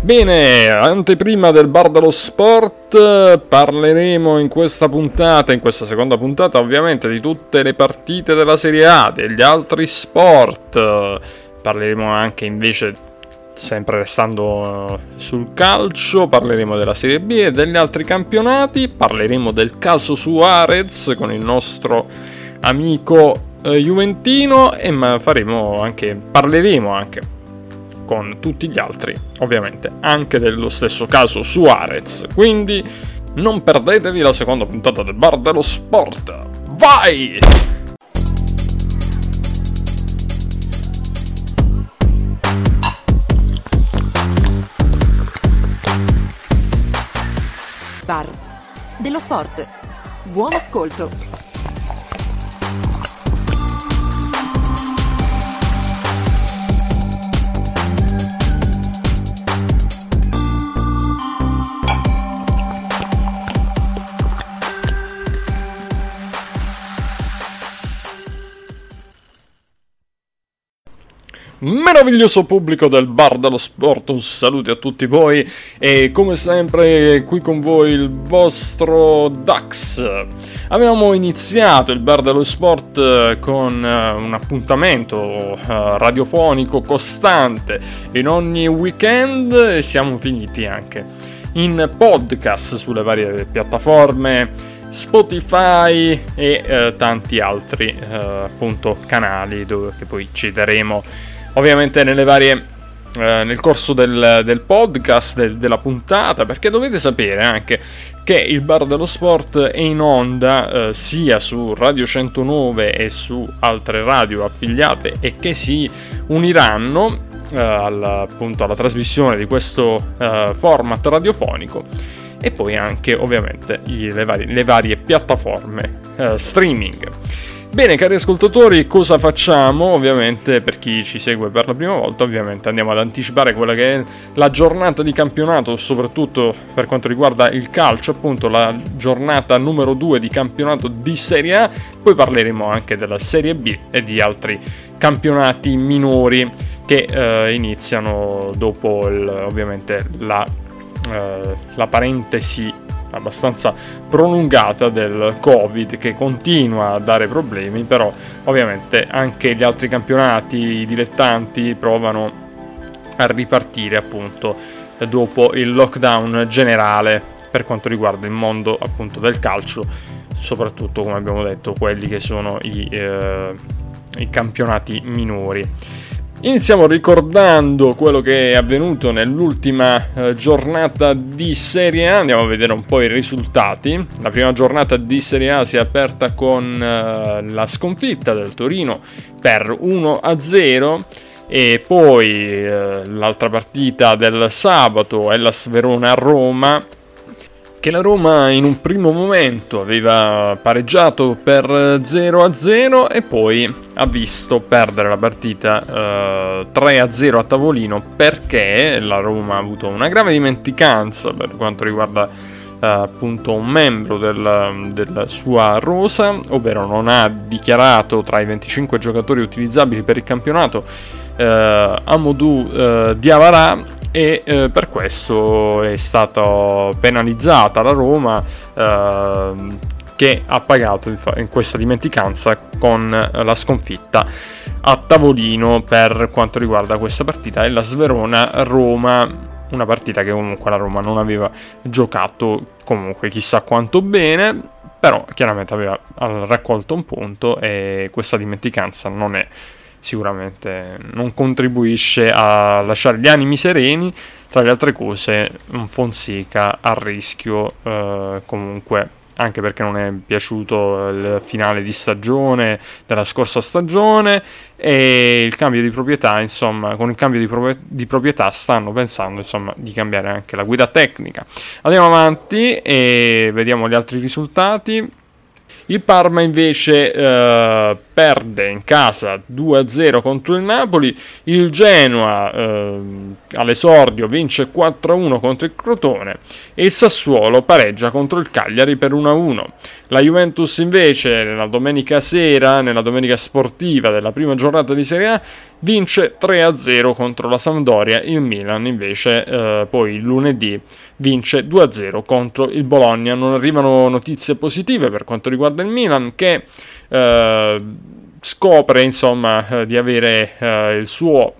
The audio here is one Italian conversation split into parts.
Bene, anteprima del bar dello sport, parleremo in questa puntata, in questa seconda puntata ovviamente di tutte le partite della Serie A, degli altri sport, parleremo anche invece, sempre restando sul calcio, parleremo della Serie B e degli altri campionati, parleremo del caso Suarez con il nostro amico eh, Juventino e faremo anche, parleremo anche con tutti gli altri, ovviamente anche dello stesso caso Suarez. Quindi non perdetevi la seconda puntata del Bar dello Sport. Vai! Bar dello Sport. Buon ascolto. Meraviglioso pubblico del bar dello sport, un saluto a tutti voi e come sempre qui con voi il vostro Dax. Abbiamo iniziato il bar dello sport eh, con eh, un appuntamento eh, radiofonico costante in ogni weekend e siamo finiti anche in podcast sulle varie piattaforme. Spotify e eh, tanti altri eh, appunto canali dove poi ci daremo ovviamente nelle varie eh, nel corso del, del podcast, del, della puntata, perché dovete sapere anche che il Bar dello Sport è in onda eh, sia su Radio 109 e su altre radio affiliate e che si uniranno eh, alla, appunto alla trasmissione di questo eh, format radiofonico e poi anche ovviamente i, le, varie, le, varie, piattaforme eh, streaming. Bene, cari ascoltatori, cosa facciamo? Ovviamente, per chi ci segue per la prima volta, ovviamente andiamo ad anticipare quella che è la giornata di campionato, soprattutto per quanto riguarda il calcio, appunto la giornata numero 2 di campionato di Serie A, poi parleremo anche della Serie B e di altri campionati minori che eh, iniziano dopo il, ovviamente la, eh, la parentesi abbastanza prolungata del Covid che continua a dare problemi, però ovviamente anche gli altri campionati i dilettanti provano a ripartire appunto dopo il lockdown generale per quanto riguarda il mondo appunto del calcio, soprattutto come abbiamo detto quelli che sono i, eh, i campionati minori. Iniziamo ricordando quello che è avvenuto nell'ultima eh, giornata di Serie A, andiamo a vedere un po' i risultati. La prima giornata di Serie A si è aperta con eh, la sconfitta del Torino per 1-0 e poi eh, l'altra partita del sabato è la Verona-Roma che la Roma in un primo momento aveva pareggiato per 0-0 e poi ha visto perdere la partita eh, 3-0 a tavolino perché la Roma ha avuto una grave dimenticanza per quanto riguarda eh, appunto un membro del, della sua rosa, ovvero non ha dichiarato tra i 25 giocatori utilizzabili per il campionato eh, Amadou eh, Diavara e eh, per questo è stata penalizzata la Roma eh, che ha pagato in questa dimenticanza con la sconfitta a tavolino per quanto riguarda questa partita. E la Sverona-Roma una partita che comunque la Roma non aveva giocato comunque chissà quanto bene però chiaramente aveva raccolto un punto e questa dimenticanza non è sicuramente non contribuisce a lasciare gli animi sereni. Tra le altre cose, un Fonseca a rischio eh, comunque anche perché non è piaciuto il finale di stagione della scorsa stagione e il cambio di proprietà, insomma, con il cambio di, pro- di, proprietà stanno pensando, insomma, di cambiare anche la guida tecnica. Andiamo avanti e vediamo gli altri risultati. Il Parma invece eh, perde in casa 2-0 contro il Napoli, il Genoa eh, all'esordio vince 4-1 contro il Crotone e il Sassuolo pareggia contro il Cagliari per 1-1. La Juventus invece nella domenica sera, nella domenica sportiva della prima giornata di Serie A, vince 3-0 contro la Sampdoria, il Milan invece eh, poi lunedì vince 2-0 contro il Bologna. Non arrivano notizie positive per quanto riguarda il Milan che eh, scopre insomma eh, di avere eh, il suo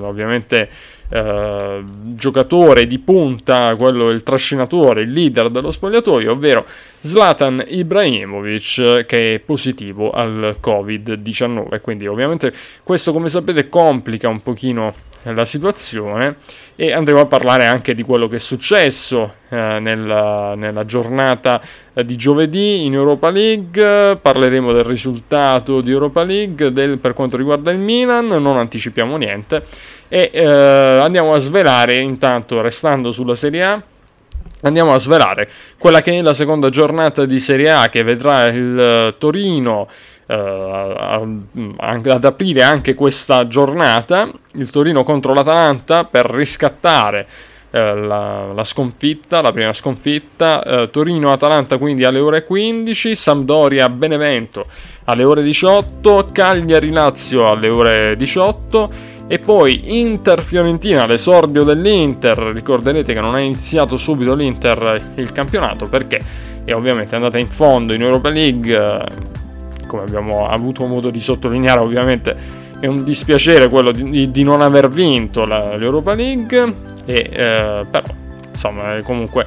ovviamente eh, giocatore di punta, quello il trascinatore, il leader dello spogliatoio, ovvero Zlatan Ibrahimovic che è positivo al Covid-19. Quindi ovviamente questo come sapete complica un pochino la situazione e andremo a parlare anche di quello che è successo eh, nella, nella, giornata eh, di giovedì in Europa League, parleremo del risultato di Europa League del, per quanto riguarda il Milan, non anticipiamo niente e eh, andiamo a svelare intanto restando sulla Serie A andiamo a svelare quella che è la seconda giornata di Serie A che vedrà il eh, Torino uh, ad aprire anche questa giornata, il Torino contro l'Atalanta per riscattare eh, la, la, sconfitta, la prima sconfitta, eh, Torino-Atalanta quindi alle ore 15, Sampdoria-Benevento alle ore 18, Cagliari-Lazio alle ore 18 e poi Inter-Fiorentina, l'esordio dell'Inter, ricorderete che non ha iniziato subito l'Inter il campionato perché è ovviamente andata in fondo in Europa League, come abbiamo avuto modo di sottolineare ovviamente è un dispiacere quello di, di non aver vinto la, l'Europa League. E, eh, però insomma comunque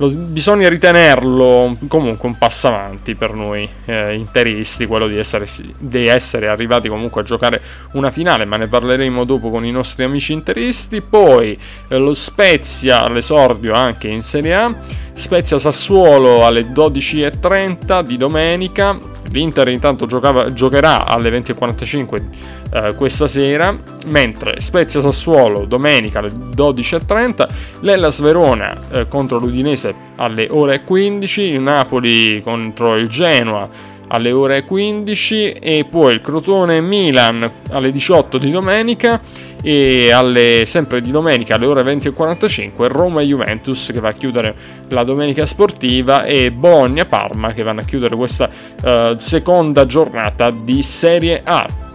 lo, bisogna ritenerlo comunque un passo avanti per noi eh, interisti, quello di essere, di essere, arrivati comunque a giocare una finale, ma ne parleremo dopo con i nostri amici interisti. Poi eh, lo Spezia all'esordio anche in Serie A, Spezia Sassuolo alle 12.30 di domenica, l'Inter intanto giocava, giocherà alle 20.45 eh, questa sera, mentre Spezia Sassuolo domenica alle 12.30, l'Ellas Verona eh, contro l'Udinese alle ore 15, il Napoli contro il Genoa alle ore 15 e poi il Crotone Milan alle 18 di domenica e alle, sempre di domenica alle ore 20.45 Roma Juventus che va a chiudere la domenica sportiva e Bologna Parma che vanno a chiudere questa uh, seconda giornata di Serie A.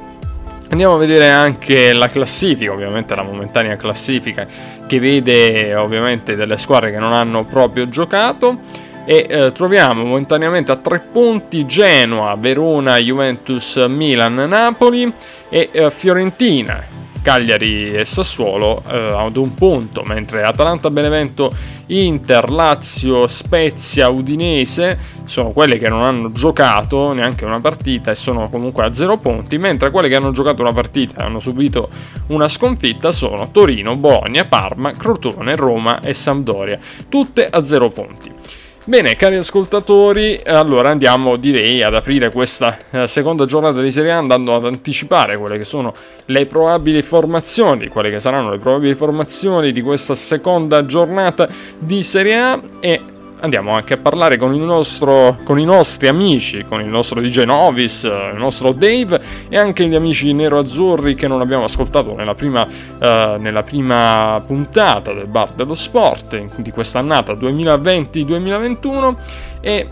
Andiamo a vedere anche la classifica, ovviamente la momentanea classifica che vede ovviamente delle squadre che non hanno proprio giocato e eh, troviamo momentaneamente a tre punti Genoa, Verona, Juventus, Milan, Napoli e eh, Fiorentina Cagliari e Sassuolo eh, ad un punto, mentre Atalanta, Benevento, Inter, Lazio, Spezia, Udinese sono quelle che non hanno giocato neanche una partita e sono comunque a zero punti, mentre quelle che hanno giocato una partita e hanno subito una sconfitta sono Torino, Bologna, Parma, Crotone, Roma e Sampdoria, tutte a zero punti. Bene, cari ascoltatori, allora andiamo direi ad aprire questa eh, seconda giornata di Serie A andando ad anticipare quelle che sono le probabili formazioni, quelle che saranno le probabili formazioni di questa seconda giornata di Serie A e andiamo anche a parlare con, nostro, con, i nostri amici, con il nostro DJ Novis, il nostro Dave e anche gli amici nero-azzurri che non abbiamo ascoltato nella prima, uh, nella prima puntata del Bar dello Sport di quest'annata 2020-2021 e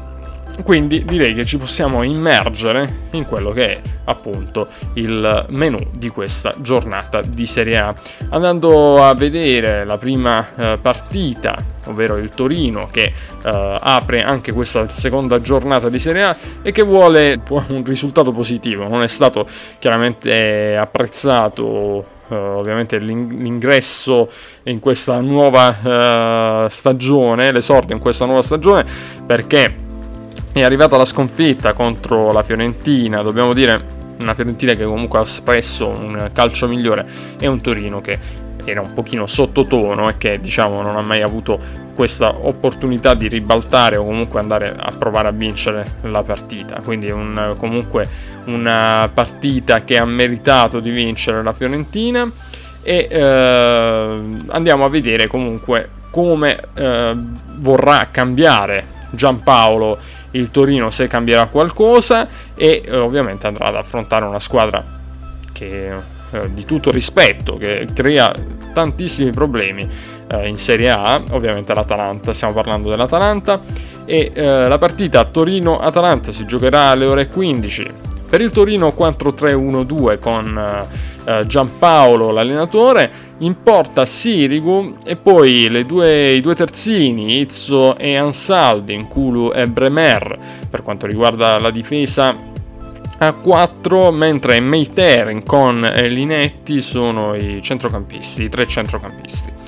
quindi direi che ci possiamo immergere in quello che è appunto il menu di questa giornata di Serie A. Andando a vedere la prima eh, partita, ovvero il Torino che eh, apre anche questa seconda giornata di Serie A e che vuole un risultato positivo. Non è stato chiaramente apprezzato Uh, ovviamente l'ingresso in questa nuova uh, stagione, l'esordio in questa nuova stagione, perché è arrivata la sconfitta contro la Fiorentina, dobbiamo dire una Fiorentina che comunque ha espresso un calcio migliore e un Torino che era un pochino sottotono e che diciamo non ha mai avuto questa opportunità di ribaltare o comunque andare a provare a vincere la partita. Quindi un, comunque una partita che ha meritato di vincere la Fiorentina. E eh, andiamo a vedere comunque come eh, vorrà cambiare Giampaolo il Torino se cambierà qualcosa e eh, ovviamente andrà ad affrontare una squadra che eh, di tutto rispetto, che crea tantissimi problemi eh, in Serie A, ovviamente l'Atalanta, stiamo parlando dell'Atalanta, e eh, la partita Torino-Atalanta si giocherà alle ore 15. Per il Torino 4-3-1-2 con eh, Giampaolo l'allenatore, in porta Sirigu e poi due, i due terzini Izzo e Ansaldi, Nkulu e Bremer per quanto riguarda la difesa a 4 mentre Meiterin con Linetti sono i centrocampisti, i tre centrocampisti.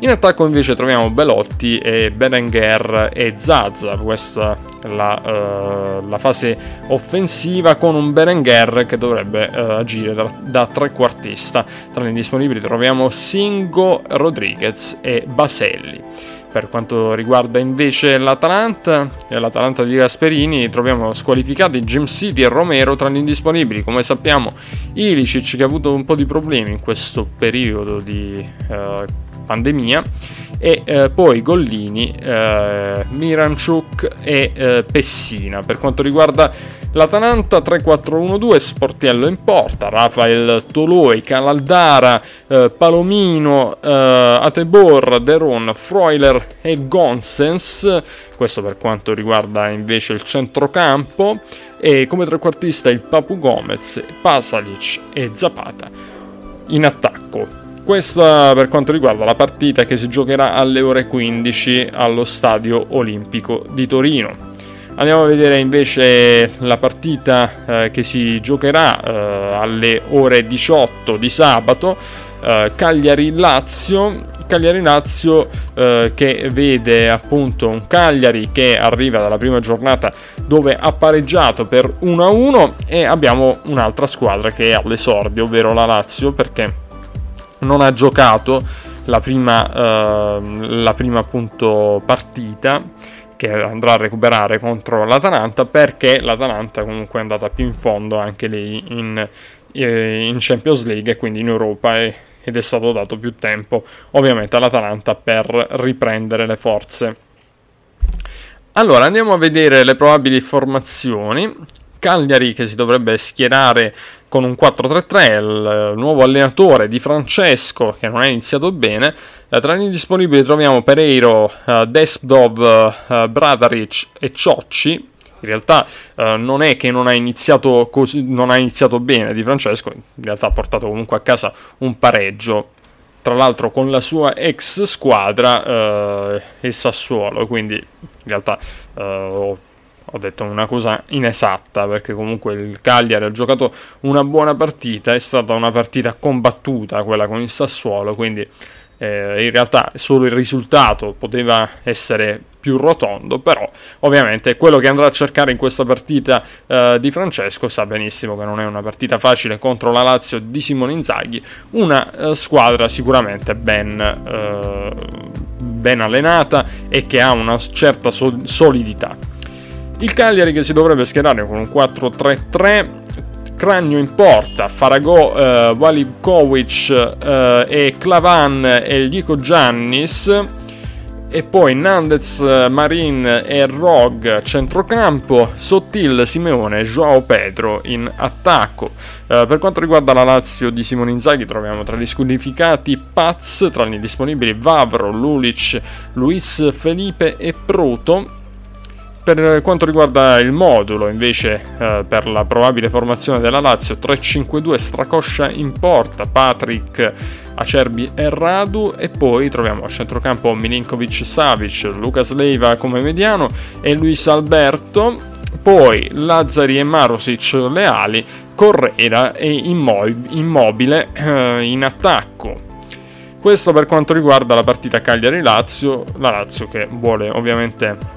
In attacco invece troviamo Belotti e Berenguer e Zaza, questa è la, uh, la, fase offensiva con un Berenguer che dovrebbe uh, agire da, da trequartista. Tra gli indisponibili troviamo Singo, Rodriguez e Baselli. Per quanto riguarda invece l'Atalanta, l'Atalanta di Gasperini, troviamo squalificati Jim City e Romero tra gli indisponibili. Come sappiamo, Ilicic che ha avuto un po' di problemi in questo periodo di uh, pandemia e eh, poi Gollini, eh, Miranchuk e eh, Pessina. Per quanto riguarda l'Atalanta 3-4-1-2, Sportiello in porta, Rafael Toloi, Calaldara, eh, Palomino, eh, Atebor, Deron, Freuler e Gonsens. Questo per quanto riguarda invece il centrocampo e come trequartista il Papu Gomez, Pasalic e Zapata in attacco. Questa per quanto riguarda la partita che si giocherà alle ore 15 allo Stadio Olimpico di Torino. Andiamo a vedere invece la partita eh, che si giocherà eh, alle ore 18 di sabato, eh, Cagliari-Lazio. Cagliari-Lazio eh, che vede appunto un Cagliari che arriva dalla prima giornata dove ha pareggiato per 1-1 e abbiamo un'altra squadra che è all'esordio, ovvero la Lazio perché non ha giocato la prima, eh, la prima appunto partita che andrà a recuperare contro l'Atalanta perché l'Atalanta comunque è andata più in fondo anche lì in, eh, in Champions League e quindi in Europa e, ed è stato dato più tempo ovviamente all'Atalanta per riprendere le forze. Allora andiamo a vedere le probabili formazioni. Cagliari che si dovrebbe schierare con un 4-3-3, il nuovo allenatore di Francesco che non ha iniziato bene. Eh, tra gli indisponibili troviamo Pereiro, eh, Despdov, eh, Bradaric e Ciocci. In realtà eh, non è che non ha, iniziato così, non ha iniziato bene di Francesco, in realtà ha portato comunque a casa un pareggio tra l'altro con la sua ex squadra eh, e Sassuolo, quindi in realtà eh, ho detto una cosa inesatta perché comunque il Cagliari ha giocato una buona partita, è stata una partita combattuta quella con il Sassuolo, quindi eh, in realtà solo il risultato poteva essere più rotondo, però ovviamente quello che andrà a cercare in questa partita eh, di Francesco sa benissimo che non è una partita facile contro la Lazio di Simone Inzaghi, una eh, squadra sicuramente ben, eh, ben, allenata e che ha una certa so- solidità. Il Cagliari che si dovrebbe schierare con un 4-3-3 Cragno in porta, Faragò, eh, Walikovic eh, e Clavan e Lico Giannis e poi Nandez, Marin e Rog centrocampo, Sottil, Simeone e Joao Pedro in attacco. Eh, per quanto riguarda la Lazio di Simone Inzaghi troviamo tra gli squalificati Paz, tra gli disponibili Vavro, Lulic, Luis Felipe e Proto per quanto riguarda il modulo, invece, eh, per la probabile formazione della Lazio, 3-5-2 Stracoscia in porta, Patrick, Acerbi e Radu e poi troviamo a centrocampo Milinkovic Savic, Lucas Leiva come mediano e Luis Alberto, poi Lazzari e Marosic leali, Correra e Immobile eh, in attacco. Questo per quanto riguarda la partita Cagliari-Lazio, la Lazio che vuole ovviamente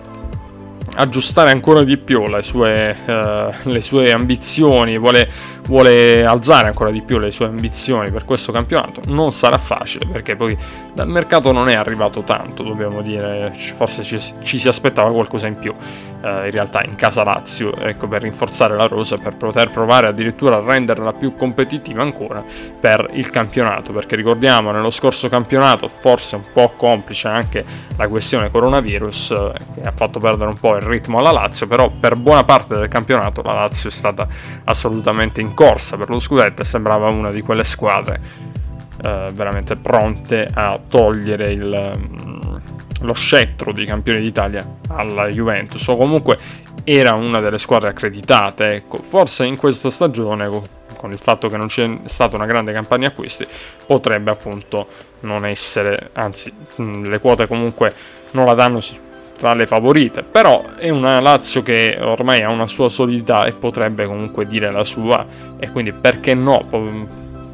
aggiustare ancora di più le sue, uh, le sue ambizioni, vuole, vuole, alzare ancora di più le sue ambizioni per questo campionato, non sarà facile perché poi dal mercato non è arrivato tanto, dobbiamo dire, forse ci, ci si aspettava qualcosa in più. Uh, in realtà in casa Lazio, ecco, per rinforzare la rosa, per poter provare addirittura a renderla più competitiva ancora per il campionato, perché ricordiamo nello scorso campionato, forse un po' complice anche la questione coronavirus, eh, che ha fatto perdere un po' il ritmo alla Lazio, però per buona parte del campionato la Lazio è stata assolutamente in corsa per lo scudetto e sembrava una di quelle squadre eh, veramente pronte a togliere il, mm, lo scettro di campione d'Italia alla Juventus o comunque era una delle squadre accreditate ecco. Forse in questa stagione con il fatto che non c'è stata una grande campagna acquisti potrebbe appunto non essere anzi mm, le quote comunque non la danno tra le favorite, però è una Lazio che ormai ha una sua solidità e potrebbe comunque dire la sua e quindi perché no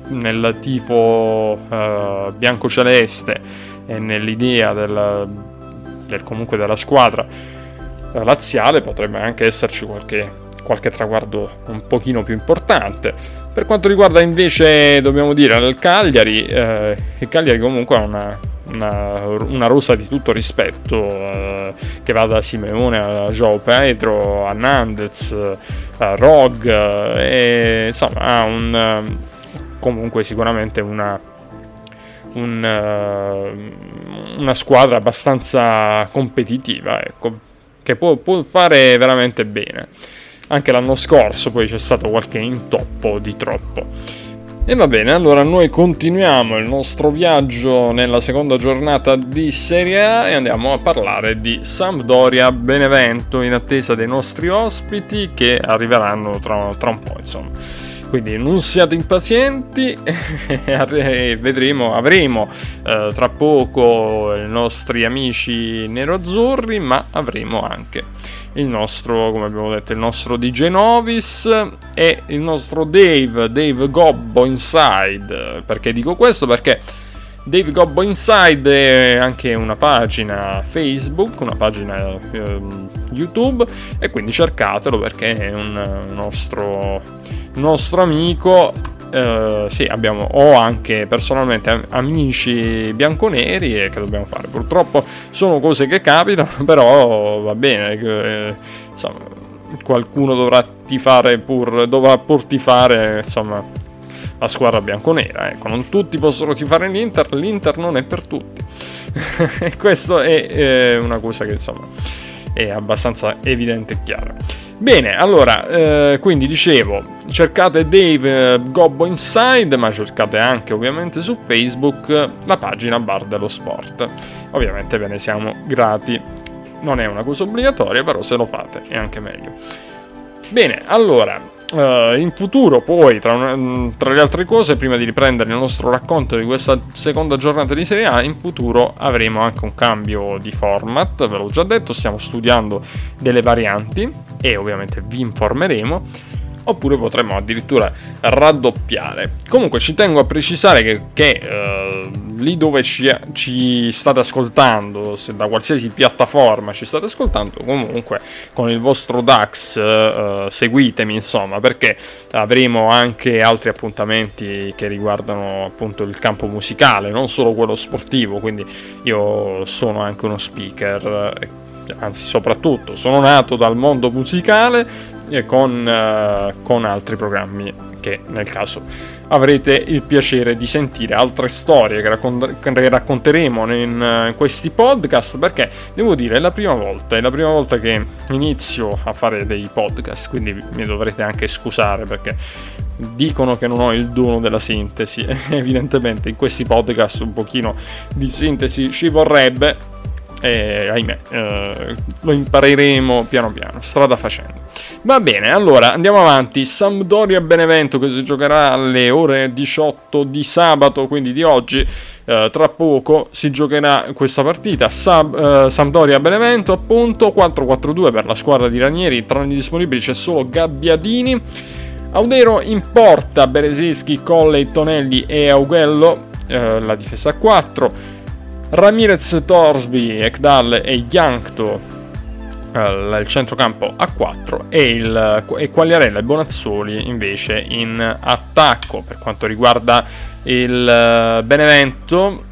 nel tipo uh, bianco-celeste e nell'idea del, del, comunque della squadra uh, laziale potrebbe anche esserci qualche, qualche traguardo un pochino più importante. Per quanto riguarda invece, dobbiamo dire, il Cagliari, eh, il Cagliari comunque ha una, una, una rosa di tutto rispetto eh, che va da Simeone a Joao Pedro a Nandez a Rog e insomma ha un comunque sicuramente una, un, uh, una squadra abbastanza competitiva ecco, che può, può fare veramente bene. Anche l'anno scorso poi c'è stato qualche intoppo di troppo e va bene, allora noi continuiamo il nostro viaggio nella seconda giornata di Serie A e andiamo a parlare di Sampdoria Benevento in attesa dei nostri ospiti che arriveranno tra, tra un po', insomma. Quindi non siate impazienti e vedremo, avremo eh, tra poco i nostri amici neroazzurri, ma avremo anche il nostro, come abbiamo detto, il nostro DJ Novis e il nostro Dave, Dave Gobbo Inside. Perché dico questo? Perché Dave Gobbo Inside è anche una pagina Facebook, una pagina eh, YouTube e quindi cercatelo perché è un nostro, nostro amico Uh, sì, abbiamo, ho anche personalmente amici bianconeri e che dobbiamo fare. Purtroppo sono cose che capitano, però va bene. Eh, insomma, qualcuno dovrà tifare pur, dovrà pur tifare, insomma, la squadra bianconera. Ecco, non tutti possono tifare l'Inter, l'Inter non è per tutti. e questo è eh, una cosa che, insomma, è abbastanza evidente e chiara. Bene, allora, eh, quindi dicevo, cercate Dave eh, Gobbo Inside, ma cercate anche ovviamente su Facebook la pagina Bar dello Sport. Ovviamente ve ne siamo grati. Non è una cosa obbligatoria, però se lo fate è anche meglio. Bene, allora, Uh, in futuro, poi, tra, una, mm, tra, le altre cose, prima di riprendere il nostro racconto di questa seconda giornata di Serie A, in futuro avremo anche un cambio di format, ve l'ho già detto, stiamo studiando delle varianti e ovviamente vi informeremo oppure potremmo addirittura raddoppiare. Comunque ci tengo a precisare che, che eh, lì dove ci, ci, state ascoltando, se da qualsiasi piattaforma ci state ascoltando, comunque con il vostro DAX eh, seguitemi insomma perché avremo anche altri appuntamenti che riguardano appunto il campo musicale, non solo quello sportivo, quindi io sono anche uno speaker anzi soprattutto sono nato dal mondo musicale con, uh, con altri programmi che nel caso avrete il piacere di sentire altre storie che, raccont- che racconteremo in, uh, questi podcast perché devo dire è la prima volta, è la prima volta che inizio a fare dei podcast, quindi mi dovrete anche scusare perché dicono che non ho il dono della sintesi, evidentemente in questi podcast un pochino di sintesi ci vorrebbe e ahimè, eh, lo impareremo piano piano, strada facendo. Va bene, allora andiamo avanti. Sampdoria Benevento che si giocherà alle ore 18 di sabato, quindi di oggi. Eh, tra poco si giocherà questa partita. Sab- eh, Sampdoria Benevento, appunto 4-4-2 per la squadra di Ranieri. Tra i disponibili c'è solo Gabbiadini. Audero in porta Bereseschi, Colle, Tonelli e Aughello. Eh, la difesa a 4. Ramirez, Torsby, Ekdal e Yankto il centrocampo a 4 e, il, e Quagliarella e Bonazzoli invece in attacco per quanto riguarda il Benevento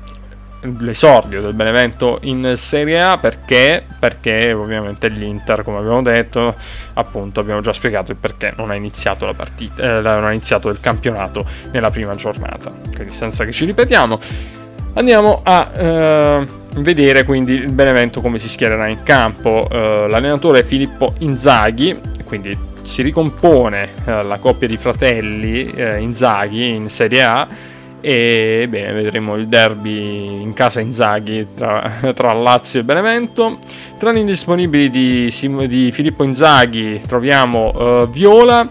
l'esordio del Benevento in Serie A perché? Perché ovviamente l'Inter, come abbiamo detto, appunto abbiamo già spiegato il perché non ha iniziato la partita, eh, non ha iniziato il campionato nella prima giornata. Quindi senza che ci ripetiamo, andiamo a eh, vedere quindi il Benevento come si schiererà in campo. Eh, l'allenatore è Filippo Inzaghi, quindi si ricompone eh, la coppia di fratelli eh, Inzaghi in Serie A e bene, vedremo il derby in casa Inzaghi tra, tra Lazio e Benevento. Tra gli indisponibili di, di Filippo Inzaghi troviamo uh, Viola,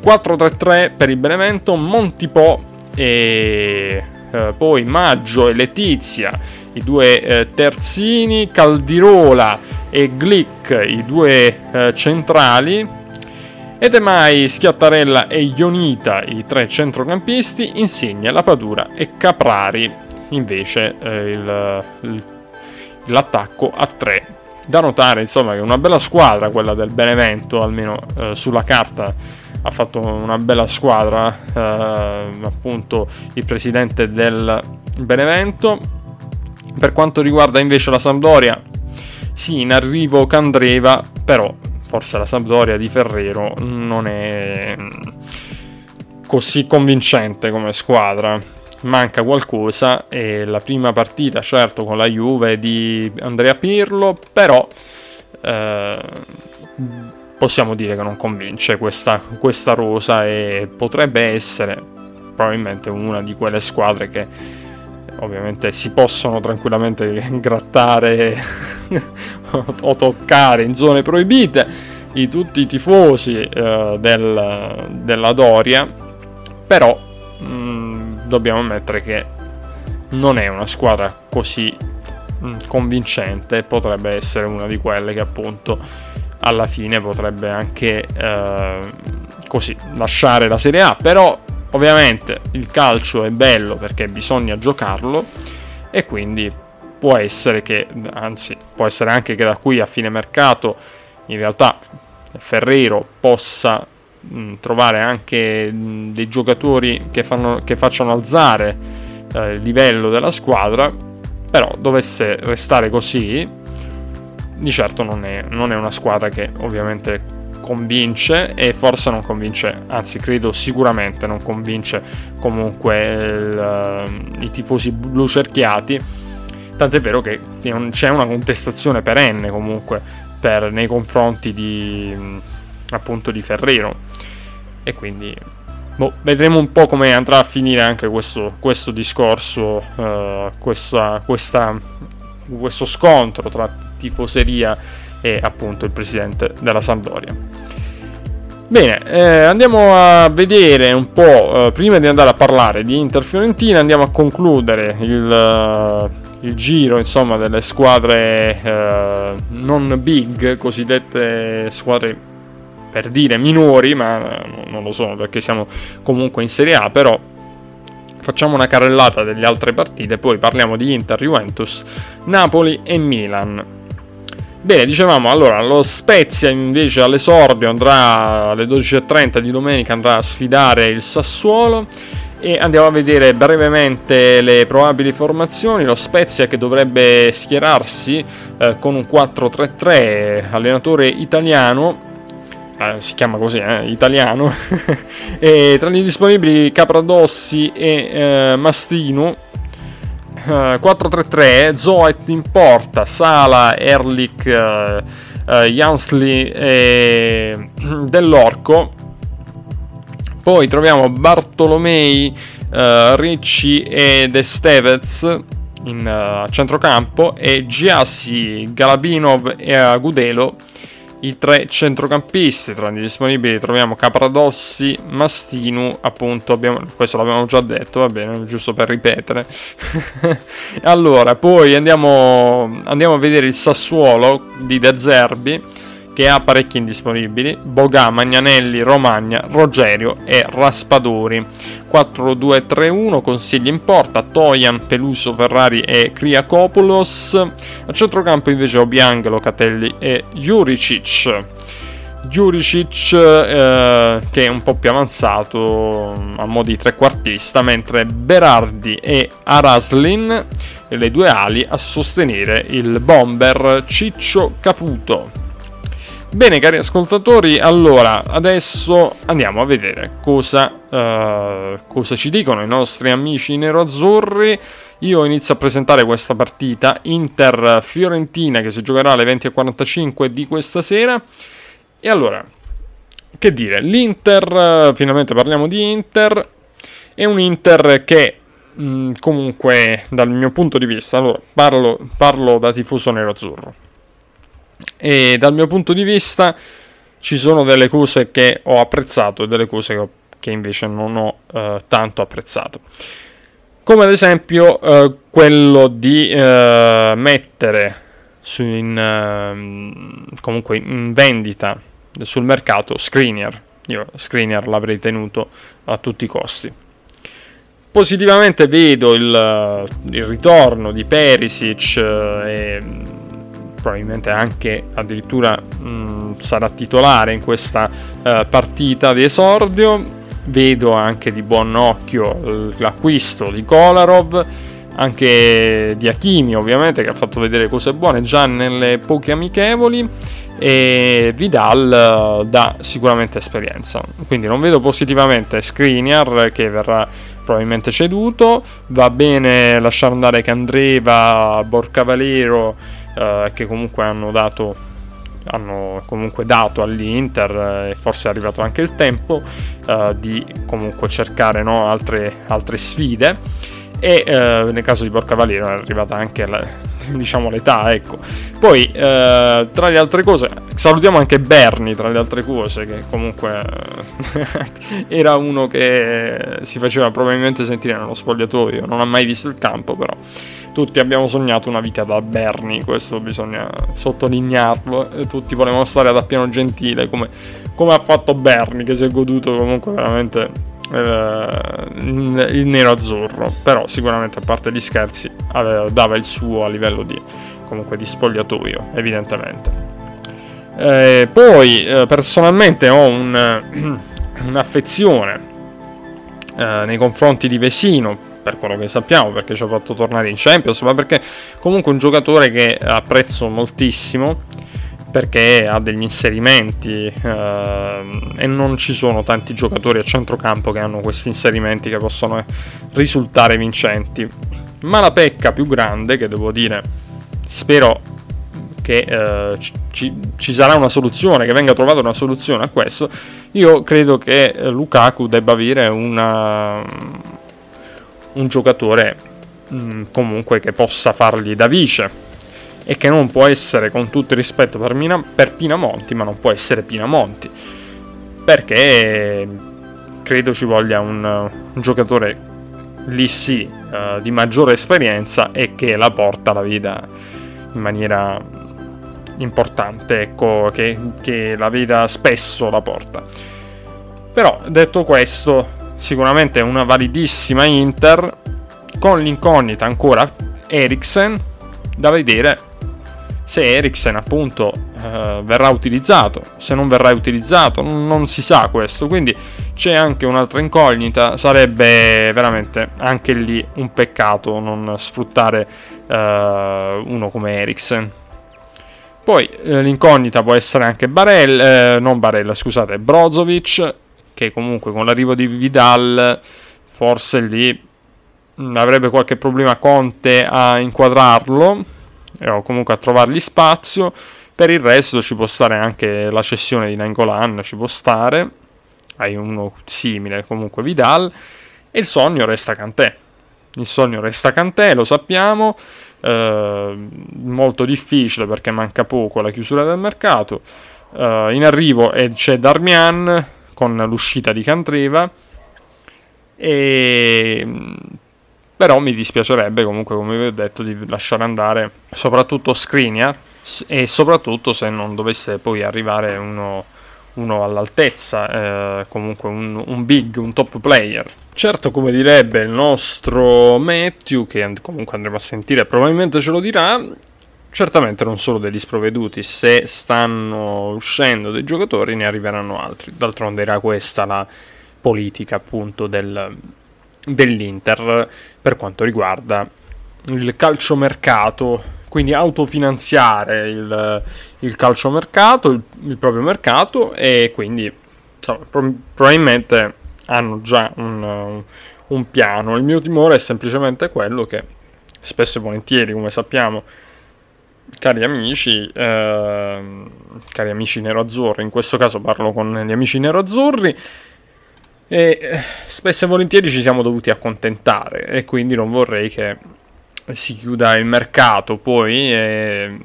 4-3-3 per il Benevento, Montipò e uh, poi Maggio e Letizia, i due uh, terzini, Caldirola e Glick, i due centrali ed è mai Schiattarella e Ionita, i tre centrocampisti, Insigne, Lapadura e Caprari, invece eh, il, il, l'attacco a tre. Da notare insomma che è una bella squadra quella del Benevento, almeno eh, sulla carta ha fatto una bella squadra, eh, appunto il presidente del Benevento. Per quanto riguarda invece la Sampdoria, sì, in arrivo Candreva, però forse la Sampdoria di Ferrero non è così convincente come squadra. Manca qualcosa e la prima partita, certo, con la Juve di Andrea Pirlo, però eh, possiamo dire che non convince questa, questa rosa e potrebbe essere probabilmente una di quelle squadre che ovviamente si possono tranquillamente grattare o toccare in zone proibite. I, tutti i tifosi eh, del, della Doria però mh, mm, dobbiamo ammettere che non è una squadra così mh, mm, convincente. Potrebbe essere una di quelle che appunto alla fine potrebbe anche eh, così lasciare la Serie A però Ovviamente il calcio è bello perché bisogna giocarlo e quindi può essere che, anzi può essere anche che da qui a fine mercato in realtà Ferrero possa mh, trovare anche mh, dei giocatori che, fanno, che facciano alzare eh, il livello della squadra, però dovesse restare così, di certo non è, non è una squadra che ovviamente convince e forse non convince, anzi credo sicuramente non convince comunque il, i tifosi blu cerchiati, tant'è vero che c'è una contestazione perenne comunque per, nei confronti di appunto di Ferrero. E quindi boh, vedremo un po' come andrà a finire anche questo, questo discorso, uh, questa, questa, questo scontro tra tifoseria e appunto il presidente della Sampdoria. Bene, eh, andiamo a vedere un po', eh, prima di andare a parlare di Inter Fiorentina, andiamo a concludere il, uh, il giro insomma, delle squadre uh, non big, cosiddette squadre per dire minori, ma non lo sono perché siamo comunque in Serie A, però facciamo una carrellata delle altre partite, poi parliamo di Inter, Juventus, Napoli e Milan. Bene, dicevamo allora, lo Spezia invece all'esordio andrà alle 12.30 di domenica andrà a sfidare il Sassuolo e andiamo a vedere brevemente le probabili formazioni. Lo Spezia che dovrebbe schierarsi eh, con un 4-3-3, allenatore italiano, eh, si chiama così, eh, italiano, e tra gli disponibili Capradossi e eh, Mastino 4-3-3, Zoet in porta, Sala, Erlich, uh, uh, Jansley e Dell'Orco. Poi troviamo Bartolomei, Ricci ed Estevez in uh, centrocampo e Giassi, Galabinov e Agudelo i tre centrocampisti tra gli disponibili troviamo Capradossi, Mastinu, appunto, abbiamo, questo l'abbiamo già detto, va bene, giusto per ripetere. allora, poi andiamo, andiamo, a vedere il Sassuolo di De Zerbi, che ha parecchi indisponibili, Bogà, Magnanelli, Romagna, Rogerio e Raspadori. 4-2-3-1, consigli in porta, Toyan, Peluso, Ferrari e Kriakopoulos. A centrocampo invece Obiang, Locatelli e Juricic. Juricic eh, che è un po' più avanzato a mo' di trequartista, mentre Berardi e Araslin, le due ali, a sostenere il bomber Ciccio Caputo. Bene cari ascoltatori, allora adesso andiamo a vedere cosa, uh, cosa ci dicono i nostri amici nero-azzurri. Io inizio a presentare questa partita Inter-Fiorentina che si giocherà alle 20.45 di questa sera. E allora, che dire, l'Inter, finalmente parliamo di Inter, è un Inter che mh, comunque dal mio punto di vista, allora parlo, parlo da tifoso nero-azzurro e dal mio punto di vista ci sono delle cose che ho apprezzato e delle cose che, ho, che invece non ho eh, tanto apprezzato. Come ad esempio eh, quello di eh, mettere su in, ehm, comunque in vendita sul mercato Screener. Io Screener l'avrei tenuto a tutti i costi. Positivamente vedo il, il ritorno di Perisic eh, e probabilmente anche addirittura mh, sarà titolare in questa uh, partita di esordio. Vedo anche di buon occhio l'acquisto di Kolarov, anche di Hakimi ovviamente che ha fatto vedere cose buone già nelle poche amichevoli e Vidal uh, dà sicuramente esperienza. Quindi non vedo positivamente Skriniar che verrà probabilmente ceduto, va bene lasciare andare Candreva, Borcavalero eh, che comunque hanno dato hanno comunque dato all'Inter eh, e forse è arrivato anche il tempo eh, di comunque cercare no, altre, altre, sfide. E eh, nel caso di Porca Valero è arrivata anche la, diciamo l'età ecco. Poi eh, tra le altre cose salutiamo anche Berni tra le altre cose che comunque era uno che si faceva probabilmente sentire nello spogliatoio. Non ha mai visto il campo però tutti abbiamo sognato una vita da Bernie, questo bisogna sottolinearlo, tutti volevamo stare ad Appiano Gentile come, come ha fatto Bernie, che si è goduto comunque veramente eh, il nero-azzurro, però sicuramente a parte gli scherzi dava il suo a livello di, di spogliatoio, evidentemente. Eh, poi eh, personalmente ho un, un'affezione eh, nei confronti di Vesino per quello che sappiamo, perché ci ha fatto tornare in Champions, ma perché comunque un giocatore che apprezzo moltissimo perché ha degli inserimenti eh, e non ci sono tanti giocatori a centrocampo che hanno questi inserimenti che possono risultare vincenti. Ma la pecca più grande, che devo dire, spero che eh, ci, ci, sarà una soluzione, che venga trovata una soluzione a questo, io credo che Lukaku debba avere una, un giocatore mh, mm, comunque che possa fargli da vice e che non può essere, con tutto il rispetto per, Mina, per Pinamonti, ma non può essere Pinamonti, perché credo ci voglia un, un giocatore lì sì uh, di maggiore esperienza e che la porta la vita in maniera importante, ecco, che, che la veda spesso la porta. Però detto questo, sicuramente una validissima Inter con l'incognita ancora Eriksen da vedere se Eriksen appunto eh, verrà utilizzato. Se non verrà utilizzato non si sa questo. Quindi c'è anche un'altra incognita sarebbe veramente anche lì un peccato non sfruttare eh, uno come Eriksen. Poi eh, l'incognita può essere anche Barella, eh, non Barella, scusate, Brozovic che comunque con l'arrivo di Vidal forse lì mm, avrebbe qualche problema Conte a inquadrarlo o comunque a trovargli spazio. Per il resto ci può stare anche la cessione di Nangolan, ci può stare. Hai uno simile comunque Vidal. E il sogno resta Cantè. Il sogno resta Cantè, lo sappiamo. Eh, molto difficile perché manca poco alla chiusura del mercato. Eh, in arrivo c'è Darmian con l'uscita di Cantreva. E però mi dispiacerebbe comunque, come vi ho detto, di lasciare andare soprattutto Skriniar e soprattutto se non dovesse poi arrivare uno, uno all'altezza, eh, comunque un, un, big, un top player. Certo, come direbbe il nostro Matthew, che comunque andremo a sentire, probabilmente ce lo dirà, certamente non solo degli sprovveduti, se stanno uscendo dei giocatori ne arriveranno altri. D'altronde era questa la politica appunto del, dell'Inter per quanto riguarda il calciomercato quindi autofinanziare il, il calciomercato, il, il proprio mercato e quindi insomma, pro- probabilmente hanno già un, un, piano. Il mio timore è semplicemente quello che spesso e volentieri, come sappiamo, cari amici, eh, cari amici nero-azzurri, in questo caso parlo con gli amici nero-azzurri, e eh, spesso e volentieri ci siamo dovuti accontentare e quindi non vorrei che si chiuda il mercato poi e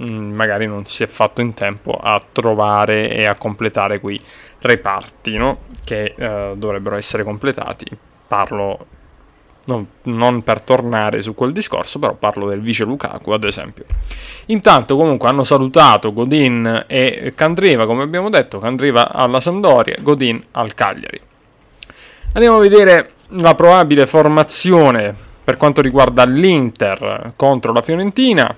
mm, magari non si è fatto in tempo a trovare e a completare quei reparti no? che eh, dovrebbero essere completati. Parlo non, non, per tornare su quel discorso, però parlo del vice Lukaku ad esempio. Intanto comunque hanno salutato Godin e Candriva, come abbiamo detto, Candriva alla Sampdoria, Godin al Cagliari. Andiamo a vedere la probabile formazione per quanto riguarda l'Inter contro la Fiorentina.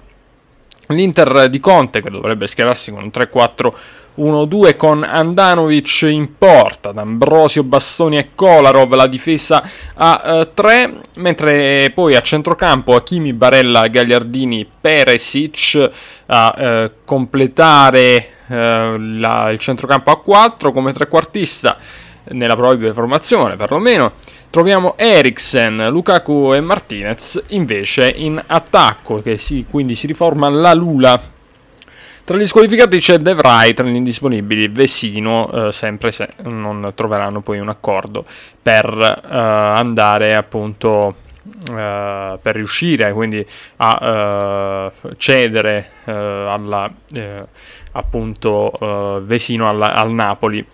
L'Inter di Conte che dovrebbe schierarsi con un 3-4-1-2 con Andanovic in porta, D'Ambrosio, Bastoni e Kolarov, la difesa a 3, uh, mentre poi a centrocampo Hakimi, Barella, Gagliardini, Peresic a uh, completare uh, la, il centrocampo a 4 come trequartista nella probabile formazione perlomeno. Troviamo Eriksen, Lukaku e Martinez invece in attacco, che si, quindi si riforma la Lula. Tra gli squalificati c'è De Vrij, tra gli indisponibili Vesino, eh, sempre se non troveranno poi un accordo per eh, andare appunto Uh, per riuscire quindi a uh, cedere uh, alla, appunto Vesino alla, al Napoli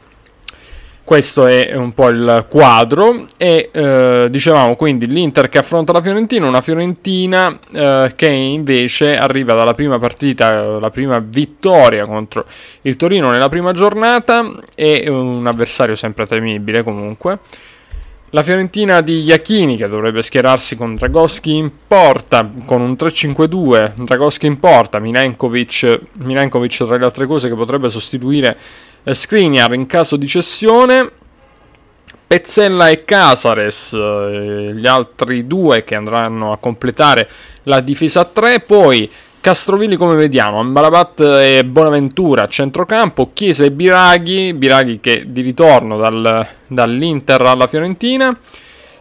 questo è un po' il quadro e eh, dicevamo quindi l'Inter che affronta la Fiorentina, una Fiorentina eh, che invece arriva dalla prima partita, la prima vittoria contro il Torino nella prima giornata e un avversario sempre temibile comunque. La Fiorentina di Iachini che dovrebbe schierarsi con Dragoschi in porta con un 3-5-2, Dragoschi in porta, Milenkovic, Milenkovic tra le altre cose che potrebbe sostituire eh, Skriniar in caso di cessione, Pezzella e Casares, eh, gli altri due che andranno a completare la difesa a 3, poi Castrovilli come vediamo, Ambarabat e Bonaventura a centrocampo, Chiesa e Biraghi, Biraghi che di ritorno dal, dall'Inter alla Fiorentina,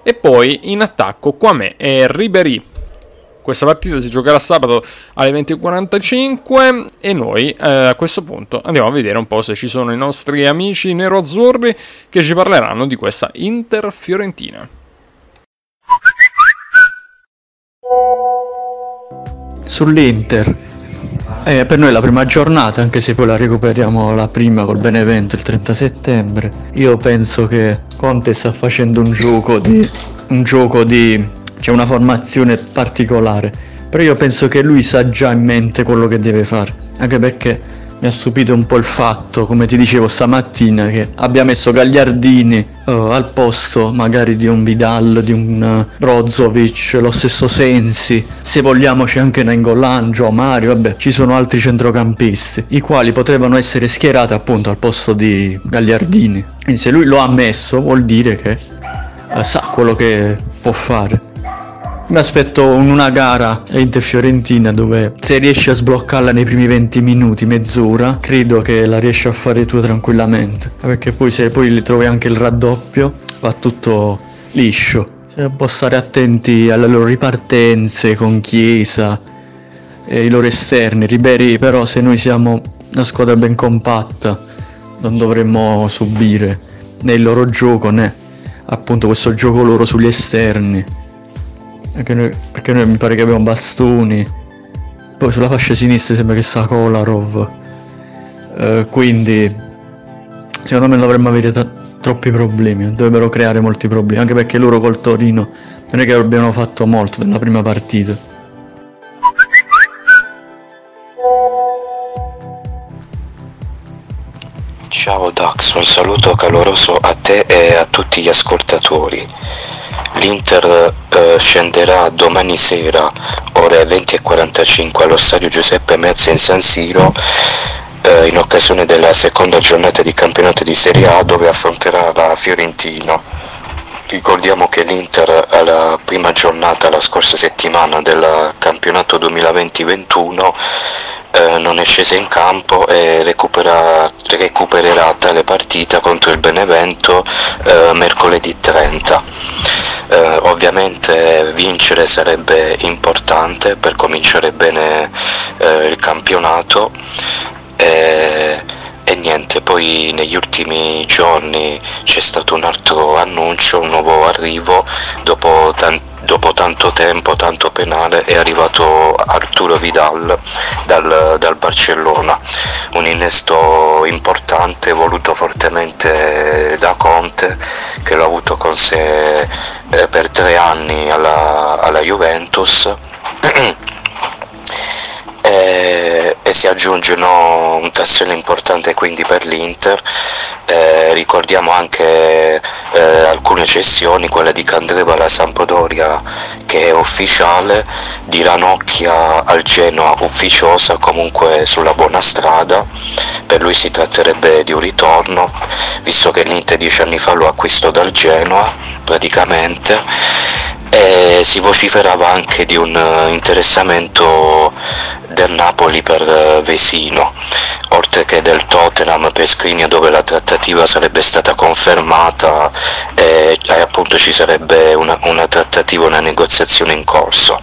e poi in attacco Quame e Ribery. Questa partita si giocherà sabato alle 20.45 e noi eh, a questo punto andiamo a vedere un po' se ci sono i nostri amici nero-azzurri che ci parleranno di questa Inter Fiorentina. Sull'Inter, eh, per noi è la prima giornata, anche se poi la recuperiamo la prima col Benevento il 30 settembre. Io penso che Conte sta facendo un gioco di, un gioco di c'è una formazione particolare, però io penso che lui sa già in mente quello che deve fare, anche perché mi ha stupito un po' il fatto, come ti dicevo stamattina, che abbia messo Gagliardini uh, al posto magari di un Vidal, di un uh, Brozovic, lo stesso Sensi, se vogliamo c'è anche Nengolan, Mario, vabbè, ci sono altri centrocampisti, i quali potrebbero essere schierati appunto al posto di Gagliardini. Quindi se lui lo ha messo vuol dire che uh, sa quello che può fare. Mi aspetto una gara Inter-Fiorentina dove se riesci a sbloccarla nei primi 20 minuti, mezz'ora, credo che la riesci a fare tu tranquillamente. Perché poi se poi trovi anche il raddoppio, va tutto liscio. Se può stare attenti alle loro ripartenze con Chiesa e i loro esterni. Riberi però se noi siamo una squadra ben compatta non dovremmo subire né il loro gioco né appunto questo gioco loro sugli esterni perché noi, perché noi mi pare che abbiamo Bastoni. Poi sulla fascia sinistra sembra che sta Kolarov. Eh, quindi secondo me non dovremmo avere t- troppi problemi. Dovrebbero creare molti problemi. Anche perché loro col Torino non è che abbiano fatto molto nella prima partita. Ciao Dax, un saluto caloroso a te e a tutti gli ascoltatori. L'Inter eh, scenderà domani sera, ore 20.45, allo stadio Giuseppe Mezza in San Siro eh, in occasione della seconda giornata di campionato di Serie A dove affronterà la Fiorentina. Ricordiamo che l'Inter alla prima giornata la scorsa settimana del campionato 2020-21 eh, non è scesa in campo e recupera, recupererà tale partita contro il Benevento eh, mercoledì 30. Eh, ovviamente vincere sarebbe importante per cominciare bene eh, il campionato e, e niente, poi negli ultimi giorni c'è stato un altro annuncio, un nuovo arrivo. Dopo tanti dopo tanto tempo, tanto penale, è arrivato Arturo Vidal dal, dal Barcellona, un innesto importante voluto fortemente da Conte che l'ha avuto con sé eh, per tre anni alla, alla Juventus. e, e, si aggiungono un tassello importante quindi per l'Inter. Eh, ricordiamo anche eh, alcune cessioni, quella di Candreva alla Sampdoria che è ufficiale, di Ranocchia al Genoa ufficiosa, comunque sulla buona strada, per lui si tratterebbe di un ritorno, visto che l'Inter dieci anni fa lo acquistò dal Genoa praticamente e si vociferava anche di un eh, interessamento del Napoli per eh, Vesino, oltre che del Tottenham per Skriniar dove la trattativa sarebbe stata confermata e, e appunto ci sarebbe una, una, trattativa, una negoziazione in corso.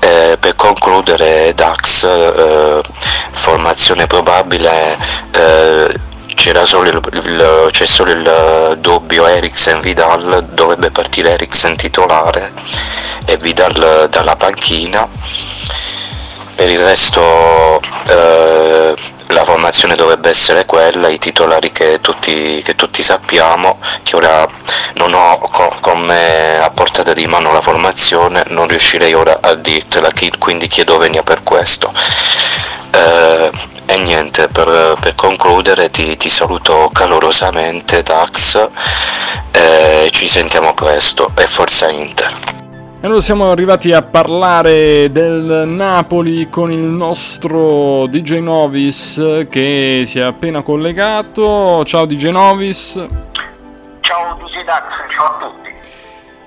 Eh, per concludere Dax, eh, formazione probabile eh, c'era solo il, il, c'è solo il dubbio Eriksen-Vidal, dovrebbe partire Eriksen titolare e Vidal dalla panchina. Per il resto eh, la formazione dovrebbe essere quella, i titolari che tutti, che tutti sappiamo, che ora non ho con me a portata di mano la formazione, non riuscirei ora a dirtela, quindi chiedo venia per questo. Eh, e niente, per, per concludere ti, ti, saluto calorosamente Dax, eh, ci sentiamo presto e forza Inter. E allora siamo arrivati a parlare del Napoli con il nostro DJ Novis che si è appena collegato. Ciao DJ Novis. Ciao DJ Dax, ciao a tutti.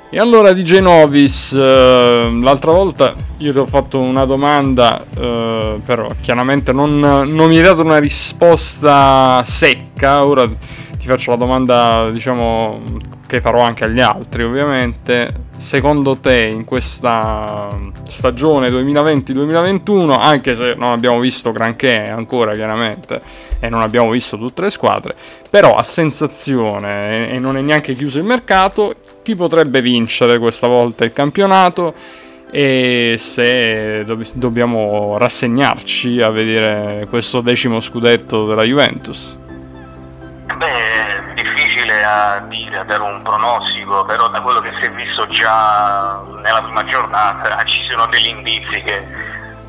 E allora DJ Novis, eh, l'altra volta io ti ho fatto una domanda, eh, però chiaramente non, non, mi hai dato una risposta secca, ora ti faccio la domanda diciamo che farò anche agli altri ovviamente. Secondo te in questa stagione 2020-2021, anche se non abbiamo visto granché ancora chiaramente e non abbiamo visto tutte le squadre, però a sensazione e non è neanche chiuso il mercato, chi potrebbe vincere questa volta il campionato? e se dobb- dobbiamo rassegnarci a vedere questo decimo scudetto della Juventus. Beh, a dire, a dare un pronostico, però da quello che si è visto già nella prima giornata ci sono degli indizi che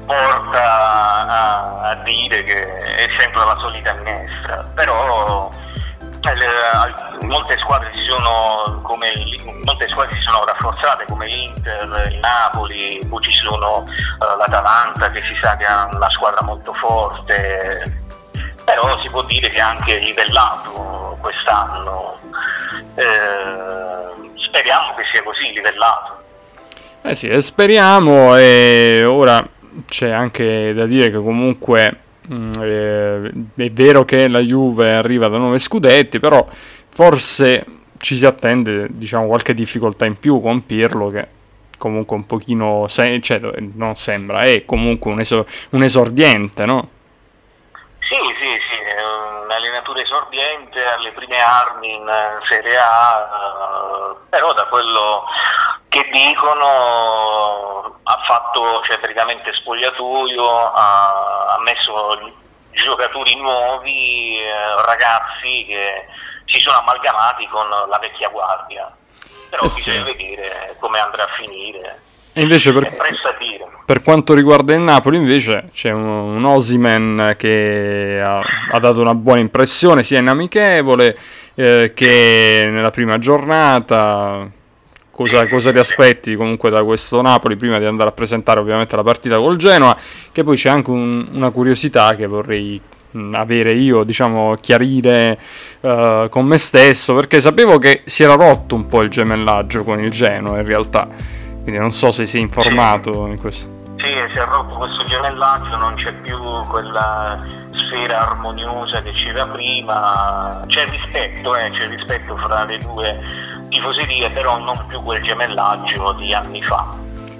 porta a, a dire che è sempre la solita minestra, però eh, molte squadre, si sono, come, molte squadre si sono rafforzate come l'Inter, il Napoli, poi ci sono uh, l'Atalanta che si sa che ha una squadra molto forte, però si può dire che è anche livellato quest'anno. Eh, speriamo che sia così livellato. Eh sì, speriamo e ora c'è anche da dire che comunque Mm, eh, è vero che la Juve arriva da 9 scudetti, però forse ci si attende diciamo, qualche difficoltà in più con Pirlo che comunque un pochino, se- cioè, non sembra, è comunque un, esor- un esordiente, no? Sì, sì, sì, un allenatore esordiente alle prime armi in Serie A, eh, però da quello che dicono ha fatto cioè, praticamente spogliatoio, ha, messo giocatori nuovi, eh, ragazzi che si sono amalgamati con la vecchia guardia. Però eh bisogna sì. vedere come andrà a finire. E invece per, per quanto riguarda il Napoli, invece, c'è un, un Osimen che ha, ha dato una buona impressione sia in amichevole eh, che nella prima giornata. Cosa, cosa ti aspetti comunque da questo Napoli prima di andare a presentare ovviamente la partita col Genoa? Che poi c'è anche un- una curiosità che vorrei avere io, diciamo, chiarire eh, con me stesso, perché sapevo che si era rotto un po' il gemellaggio con il Genoa in realtà. Quindi non so se sei informato in questo. Sì, si è rotto questo gemellaggio, non c'è più quella sfera armoniosa che c'era prima, c'è rispetto, eh, c'è rispetto fra le due tifoserie, però non più quel gemellaggio di anni fa.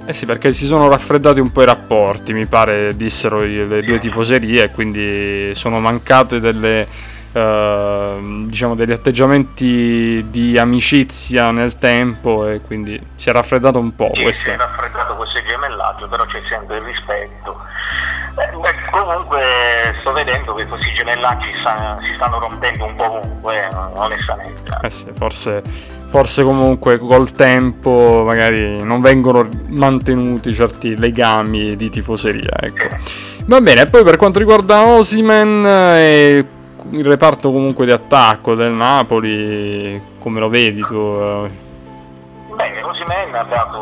Eh sì, perché si sono raffreddati un po' i rapporti, mi pare dissero le due tifoserie, quindi sono mancate delle, eh, diciamo, degli atteggiamenti di amicizia nel tempo e quindi si è raffreddato un po' Sì, si questo. è raffreddato questo gemellaggio, però c'è sempre il rispetto. Eh, beh, comunque sto vedendo che questi gemellaggi sta- si stanno rompendo un po' ovunque, eh, onestamente. Eh sì, forse, forse comunque col tempo magari non vengono mantenuti certi legami di tifoseria, ecco. Va bene, e poi per quanto riguarda Osimen e il reparto comunque di attacco del Napoli, come lo vedi tu? eh? Beh, Osimen ha dato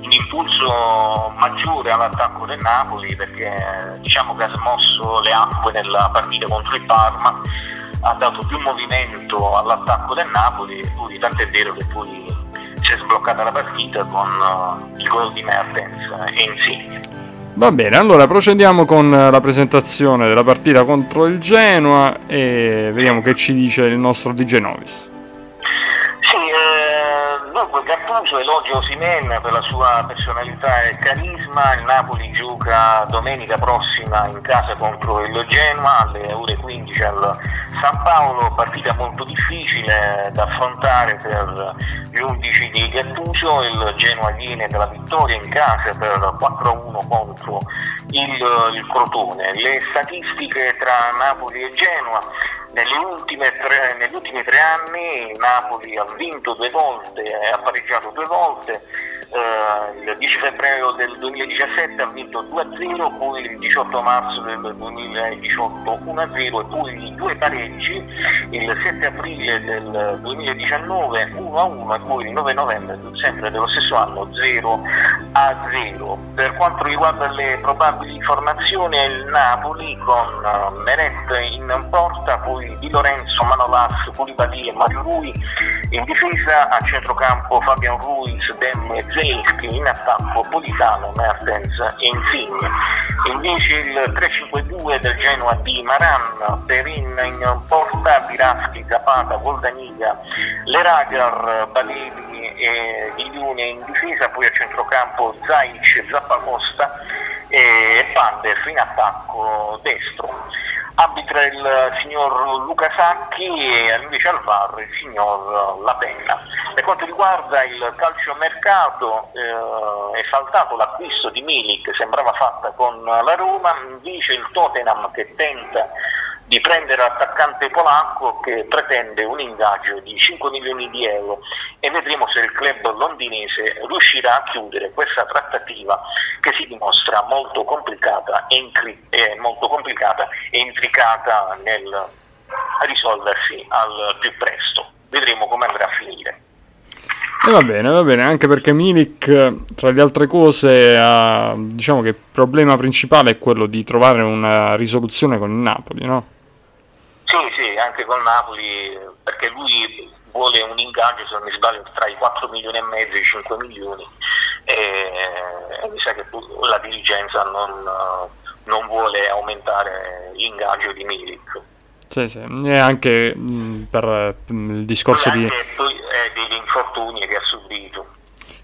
un impulso maggiore all'attacco del Napoli perché diciamo che ha smosso le acque nella partita contro il Parma, ha dato più movimento all'attacco del Napoli poi tant'è vero che poi si è sbloccata la partita con eh, il gol di Mertens e Insigne. Va bene, allora procediamo con la presentazione della partita contro il Genoa e vediamo che ci dice il nostro DJ Novis. Gattuso elogia Osimen per la sua personalità e carisma, il Napoli gioca domenica prossima in casa contro il Genoa alle ore 15 al San Paolo, partita molto difficile da affrontare per gli 11 di Gattuso, il Genoa viene dalla vittoria in casa per 4-1 contro il, il Crotone. Le statistiche tra Napoli e Genoa tre- negli ultimi tre anni il Napoli ha vinto due volte, e ha pareggiato due volte, eh, il 10 febbraio del 2017 ha vinto 2-0, poi il 18 marzo del 2018 1-0 e poi due pareggi, il 7 aprile del 2019 1-1 e poi il 9 novembre sempre dello stesso anno 0-0. Per quanto riguarda le probabili formazioni il Napoli con eh, Meret in porta, poi Di Lorenzo, Manolas, Koulibaly e Mario Rui in difesa, a centrocampo Fabian Ruiz, Dem e Zelski, in attacco Politano, Mertens e Insigne. Invece il 3-5-2 del Genoa di Maran, Perin in porta, Biraschi, Zapata, Voldaniglia, Leragar, Baleli e Ghiglione in difesa, poi a centrocampo Zaic, Zappacosta e Panders in attacco destro. Arbitra il signor Luca Sacchi e invece al VAR il signor La Penna. Per quanto riguarda il calciomercato eh, è saltato l'acquisto di Milik, sembrava fatta con la Roma, invece il Tottenham che tenta di prendere l'attaccante polacco che pretende un ingaggio di 5 milioni di euro e vedremo se il club londinese riuscirà a chiudere questa trattativa che si dimostra molto complicata e, incri- eh, molto complicata e intricata nel risolversi al più presto. Vedremo come andrà a finire. E va bene, va bene, anche perché Milik, tra le altre cose, ha, diciamo che il problema principale è quello di trovare una risoluzione con il Napoli, no? Sì, sì, anche con Napoli, perché lui vuole un ingaggio, se non mi sbaglio, tra i 4 milioni e mezzo e i 5 milioni e, mi sa che la dirigenza non, non vuole aumentare l'ingaggio di Milik. Sì, sì, e anche mh, per mh, il discorso di... Anche poi, eh, degli infortuni che ha subito.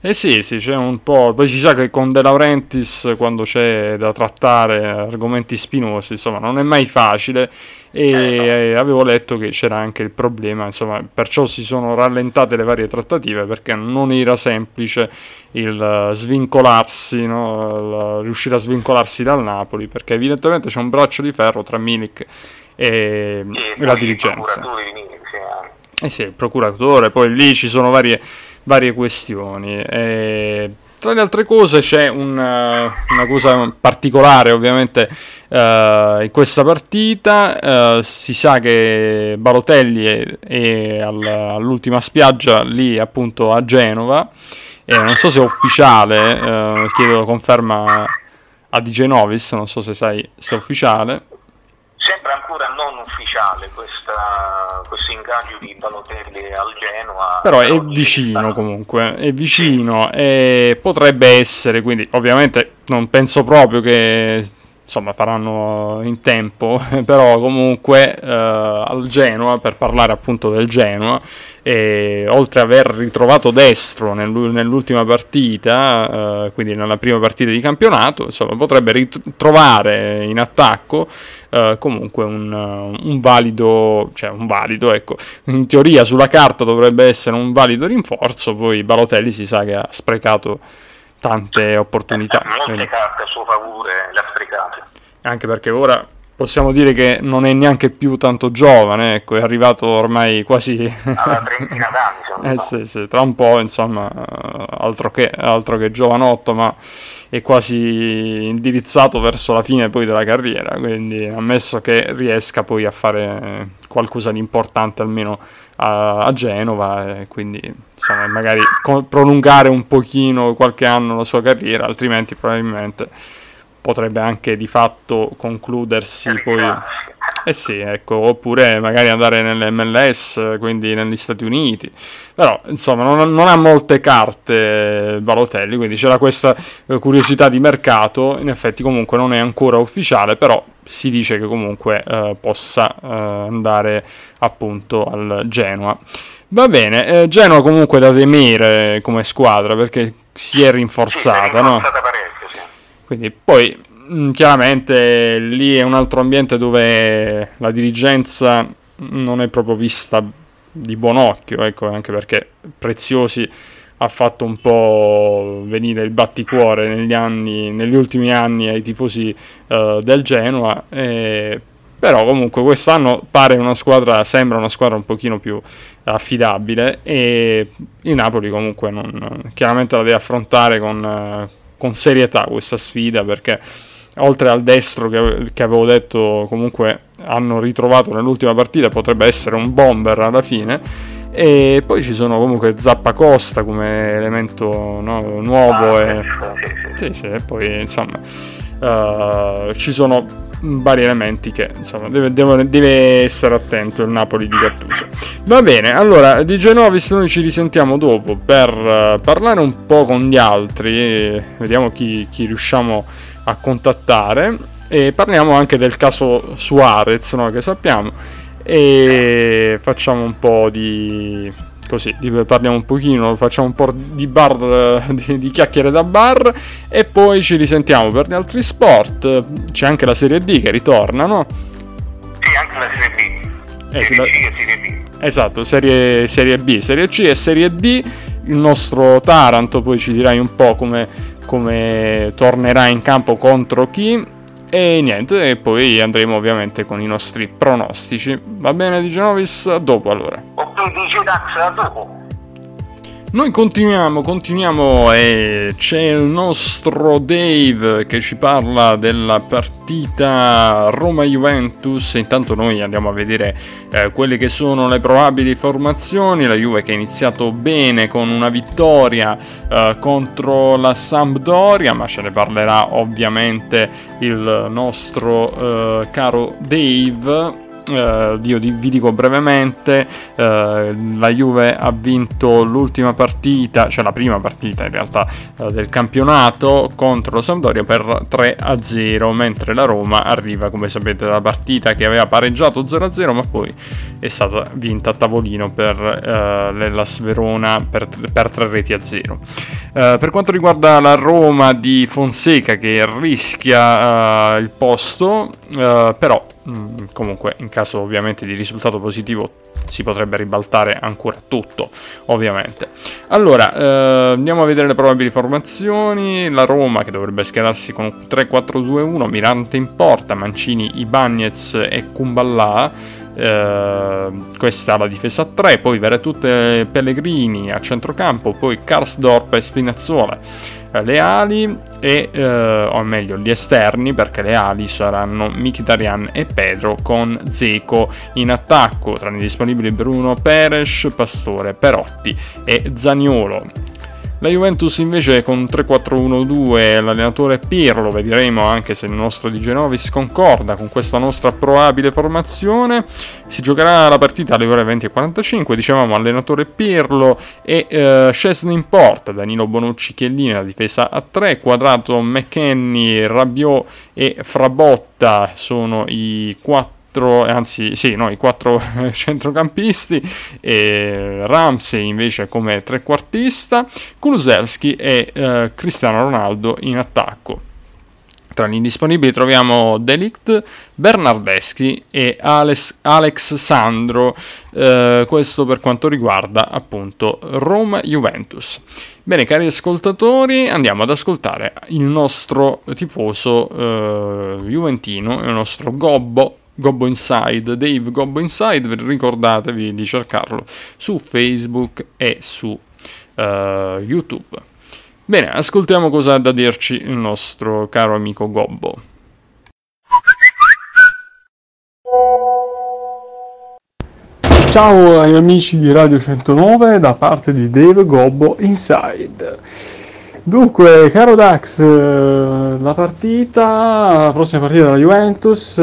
Eh sì, sì, c'è un po'. Poi si sa che con De Laurentiis, quando c'è da trattare argomenti spinosi, insomma, non è mai facile. E eh, avevo letto che c'era anche il problema, insomma, perciò si sono rallentate le varie trattative perché non era semplice il uh, svincolarsi, no? il, riuscire a svincolarsi dal Napoli, perché evidentemente c'è un braccio di ferro tra Milik e, E la dirigenza. anche. Eh sì, il procuratore, poi lì ci sono varie, varie questioni. E tra le altre cose c'è un, uh, una cosa particolare ovviamente uh, in questa partita, uh, si sa che Balotelli è, è all, all'ultima spiaggia lì appunto a Genova, e non so se è ufficiale, chiedo conferma a DJ Novis, non so se sai se è ufficiale. Sembra ancora non ufficiale questa, questo ingaggio di Balotelli al Genoa. Però è vicino comunque, è vicino e potrebbe essere, quindi ovviamente non penso proprio che insomma faranno in tempo, però comunque eh, al Genoa, per parlare appunto del Genoa, e, oltre ad aver ritrovato destro nell'ultima partita, eh, quindi nella prima partita di campionato, insomma potrebbe ritrovare in attacco eh, comunque un, un, valido, cioè un valido, ecco, in teoria sulla carta dovrebbe essere un valido rinforzo, poi Balotelli si sa che ha sprecato tante opportunità. Molte carte a suo favore le ha sprecate. Anche perché ora possiamo dire che non è neanche più tanto giovane, ecco, è arrivato ormai quasi... Alla trentina d'anni, eh, sì, sì, tra un po', insomma, altro che, altro che giovanotto, ma è quasi indirizzato verso la fine poi della carriera, quindi ammesso che riesca poi a fare qualcosa di importante almeno a, a Genova e quindi insomma magari prolungare un pochino qualche anno la sua carriera, altrimenti probabilmente potrebbe anche di fatto concludersi poi eh sì, ecco, oppure magari andare nell'MLS, quindi negli Stati Uniti. Però, insomma, non, non ha molte carte Balotelli, quindi c'era questa eh, curiosità di mercato. In effetti, comunque, non è ancora ufficiale, però si dice che comunque eh, possa eh, andare appunto al Genoa. Va bene, eh, Genoa comunque da temere come squadra perché si è rinforzata, sì, è no? Parecchio, sì. Quindi poi chiaramente lì è un altro ambiente dove la dirigenza non è proprio vista di buon occhio, ecco, anche perché Preziosi ha fatto un po' venire il batticuore negli, anni, negli ultimi anni ai tifosi uh, del Genoa. E, però comunque quest'anno pare una squadra, sembra una squadra un pochino più affidabile e il Napoli comunque non, chiaramente la deve affrontare con, con serietà questa sfida perché oltre al destro che, che, avevo detto comunque hanno ritrovato nell'ultima partita potrebbe essere un bomber alla fine. E poi ci sono comunque Zappa Costa come elemento no, nuovo ah, e, sì, sì, e poi insomma uh, ci sono vari elementi che insomma deve, deve, deve, essere attento il Napoli di Gattuso. Va bene allora di Genovis noi ci risentiamo dopo per uh, parlare un po' con gli altri vediamo chi, chi riusciamo a a contattare. E parliamo anche del caso Suarez no, che sappiamo. E facciamo un po' di così parliamo un pochino facciamo un po' di bar di, di, chiacchiere da bar e poi ci risentiamo per gli altri sport. C'è anche la serie D che ritorna no? sì anche la serie B. Eh, serie C e serie D esatto serie, serie B. Serie C e serie D. Il nostro Taranto poi ci dirai un po' come come tornerà in campo contro chi e niente, e poi andremo ovviamente con i nostri pronostici. Va bene, Di Genovis? Dopo allora. Ok, dice Dax, dopo. Noi continuiamo, continuiamo e c'è il nostro Dave che ci parla della partita Roma-Juventus. Intanto noi andiamo a vedere eh, quelle che sono le probabili formazioni. La Juve che ha iniziato bene con una vittoria eh, contro la Sampdoria, ma ce ne parlerà ovviamente il nostro eh, caro Dave. Uh, io vi dico brevemente, uh, la Juve ha vinto l'ultima partita, cioè la prima partita in realtà uh, del campionato contro la Sampdoria per 3 a 0, mentre la Roma arriva come sapete dalla partita che aveva pareggiato 0 a 0 ma poi è stata vinta a tavolino per l'Ellas Verona per, per 3 reti a 0. per quanto riguarda la Roma di Fonseca che rischia il posto, però Mm, comunque in caso ovviamente di risultato positivo si potrebbe ribaltare ancora tutto ovviamente. Allora eh, andiamo a vedere le probabili formazioni. La Roma che dovrebbe schierarsi con 3-4-2-1 Mirante in porta Mancini, Ibagnez e Kumballa. Eh, questa la difesa a 3 poi Veretute Pellegrini a centrocampo poi Karsdorp e Spinazzola le ali e, eh, o meglio gli esterni perché le ali saranno Mkhitaryan e Pedro con Zeco in attacco. Tra i disponibili Bruno Peres, Pastore, Perotti e Zaniolo la Juventus invece con 3-4-1-2 l'allenatore Pirlo, vedremo anche se il nostro Di Genovis concorda con questa nostra probabile formazione. Si giocherà la partita alle ore 20.45, dicevamo allenatore Pirlo e eh, Scesni in porta, Danilo Bonucci Chiellini, la difesa a 3, quadrato McKenny, Rabiot e Frabotta sono i quattro quattro, anzi sì, no, i quattro centrocampisti, e Ramsey invece come trequartista, Kulusevski e eh, Cristiano Ronaldo in attacco. Tra gli indisponibili troviamo Delict, Bernardeschi e Alex, Alex Sandro, eh, questo per quanto riguarda appunto Roma-Juventus. Bene cari ascoltatori, andiamo ad ascoltare il nostro tifoso eh, juventino, il nostro gobbo Gobbo Inside, Dave Gobbo Inside, ricordatevi di cercarlo su Facebook e su uh, YouTube. Bene, ascoltiamo cosa ha da dirci il nostro caro amico Gobbo. Ciao agli amici di Radio 109 da parte di Dave Gobbo Inside. Dunque, caro Dax, eh, la partita, la prossima partita della Juventus,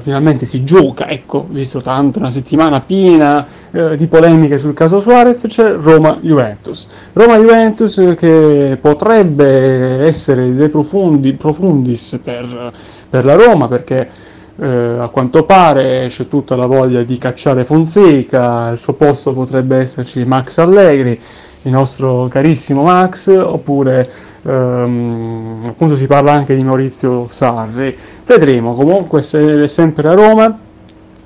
finalmente si gioca, ecco, visto tanto una settimana piena eh, di polemiche sul caso Suarez, c'è Roma-Juventus. Roma-Juventus che potrebbe essere dei profondi, profundis per, per la Roma, perché eh, a quanto pare c'è tutta la voglia di cacciare Fonseca, al suo posto potrebbe esserci Max Allegri il nostro carissimo Max, oppure ehm, appunto si parla anche di Maurizio Sarri. Vedremo, comunque se sempre a Roma,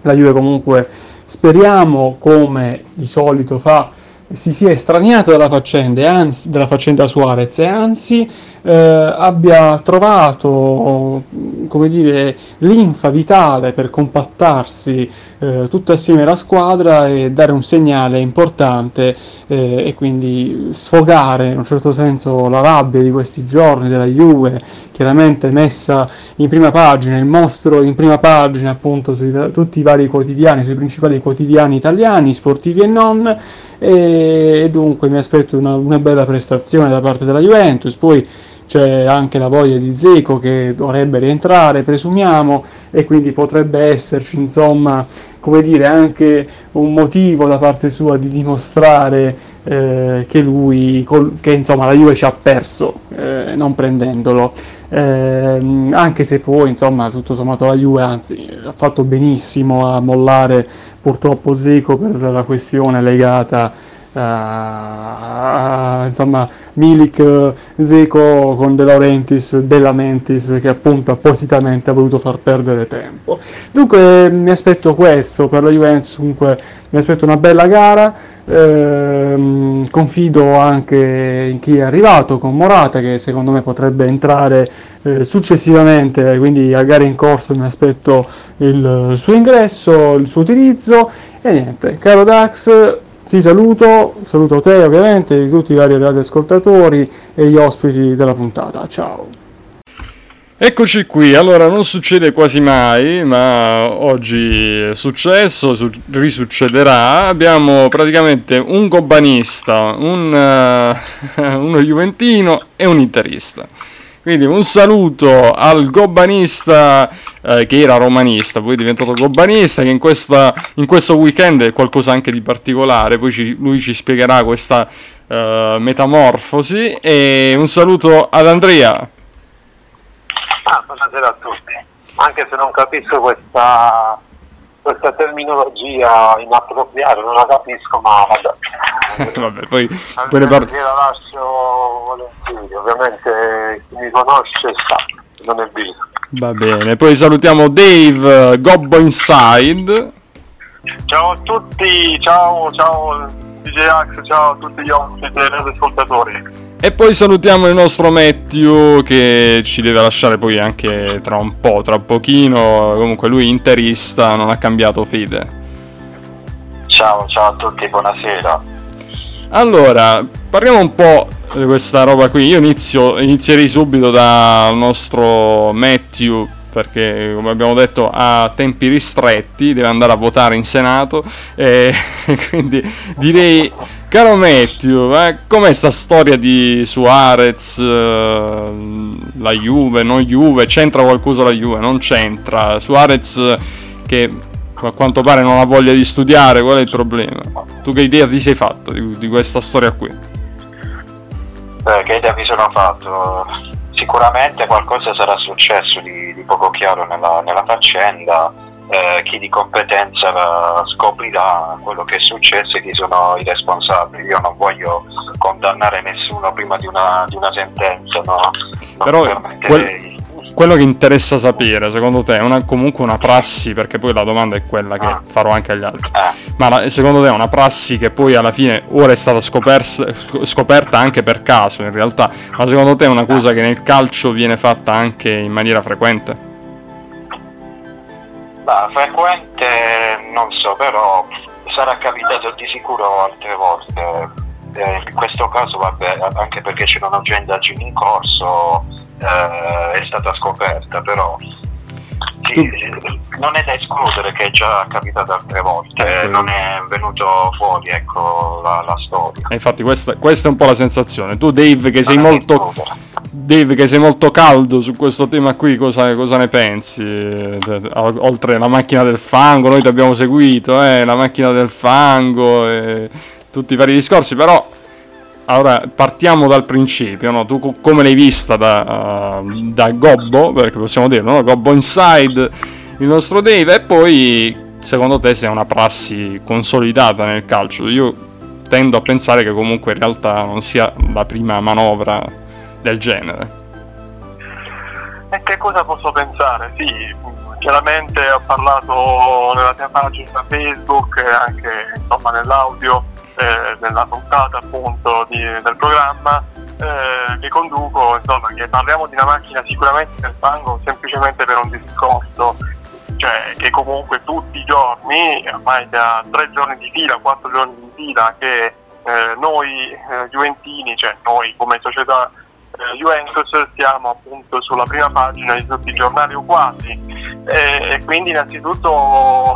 la Juve comunque speriamo come di solito fa si sia estraniato dalla faccenda, anzi, dalla faccenda Suarez e anzi eh, abbia trovato come dire, linfa vitale per compattarsi eh, tutto assieme alla squadra e dare un segnale importante eh, e quindi sfogare in un certo senso la rabbia di questi giorni della Juve, chiaramente messa in prima pagina, il mostro in prima pagina appunto su tutti i vari quotidiani, sui principali quotidiani italiani, sportivi e non, e dunque mi aspetto una, una bella prestazione da parte della Juventus, poi c'è anche la voglia di Zeco che dovrebbe rientrare, presumiamo, e quindi potrebbe esserci, insomma, come dire, anche un motivo da parte sua di dimostrare eh, che lui, che insomma la Juve ci ha perso eh, non prendendolo. Eh, anche se poi, insomma, tutto sommato la Juve, anzi, ha fatto benissimo a mollare purtroppo Zeco per la questione legata Uh, insomma Milik Zeco con De Laurentiis De Lamentis che appunto appositamente ha voluto far perdere tempo. Dunque mi aspetto questo per la Juventus comunque mi aspetto una bella gara. Ehm, confido anche in chi è arrivato con Morata che secondo me potrebbe entrare eh, successivamente quindi a gara in corso mi aspetto il suo ingresso il suo utilizzo. E niente caro Dax ti saluto, saluto te ovviamente, di tutti i vari ascoltatori e gli ospiti della puntata. Ciao. Eccoci qui, allora non succede quasi mai, ma oggi è successo, su- risuccederà. Abbiamo praticamente un gobbanista, un, uh, uno juventino e un interista. Quindi un saluto al gobbanista eh, che era romanista, poi è diventato gobbanista, che in, questa, in, questo weekend è qualcosa anche di particolare, poi ci, lui ci spiegherà questa uh, metamorfosi. E un saluto ad Andrea. Ah, buonasera a tutti, anche se non capisco questa questa terminologia inappropriata, non la capisco, ma vabbè. vabbè poi, poi ne parlo. la lascio volentieri, ovviamente chi mi conosce sa, non è vero. Va bene, poi salutiamo Dave Gobbo Inside. Ciao a tutti, ciao, ciao DJ Ax, ciao a tutti gli ospiti e ascoltatori. E poi salutiamo il nostro Matthew che ci deve lasciare poi anche tra un po', tra pochino. Comunque lui interista, non ha cambiato fede. Ciao, ciao a tutti, buonasera. Allora, parliamo un po' di questa roba qui. Io inizio, inizierei subito dal nostro Matthew perché come abbiamo detto ha tempi ristretti, deve andare a votare in Senato e quindi direi caro Matthew, eh, com'è sta storia di Suarez, eh, la Juve, non Juve, c'entra qualcosa la Juve, non c'entra, Suarez che a quanto pare non ha voglia di studiare, qual è il problema? Tu che idea ti sei fatto di, di questa storia qui? Beh, che idea mi sono fatto? Sicuramente qualcosa sarà successo di, di poco chiaro nella, nella faccenda, eh, chi di competenza scoprirà quello che è successo e chi sono i responsabili. Io non voglio condannare nessuno prima di una, di una sentenza, no? Non Però quel, quello che interessa sapere, secondo te, è una, comunque una prassi, perché poi la domanda è quella che ah. farò anche agli altri, ah. ma la, secondo te è una prassi che poi alla fine ora è stata scoperta, scoperta anche per caso in realtà, ma secondo te è una cosa che nel calcio viene fatta anche in maniera frequente? Bah, frequente non so, però sarà capitato di sicuro altre volte. Eh, in questo caso, vabbè, anche perché c'erano già indagini in corso, eh, è stata scoperta, però sì, non è da escludere che è già capitato altre volte, eh, non è venuto fuori ecco, la, la storia. E infatti questa, questa, è un po' la sensazione. Tu Dave che sei molto... Dave che sei molto caldo su questo tema qui, cosa, cosa ne pensi? Oltre la macchina del fango, noi ti abbiamo seguito, eh, la macchina del fango, e tutti i vari discorsi, però allora, partiamo dal principio, no? Tu come l'hai vista da, uh, da Gobbo, perché possiamo dirlo, no? Gobbo Inside, il nostro Dave, e poi secondo te se è una prassi consolidata nel calcio? Io tendo a pensare che comunque in realtà non sia la prima manovra del genere. E che cosa posso pensare? Sì, chiaramente ho parlato nella mia pagina Facebook e anche insomma, nell'audio eh, nella puntata appunto di, del programma eh, che conduco, insomma, che parliamo di una macchina sicuramente del fango semplicemente per un discorso, cioè che comunque tutti i giorni, ormai da tre giorni di fila, quattro giorni di fila, che eh, noi eh, Juventini, cioè noi come società eh, Juventus siamo appunto sulla prima pagina di tutti i giornali o quasi e quindi innanzitutto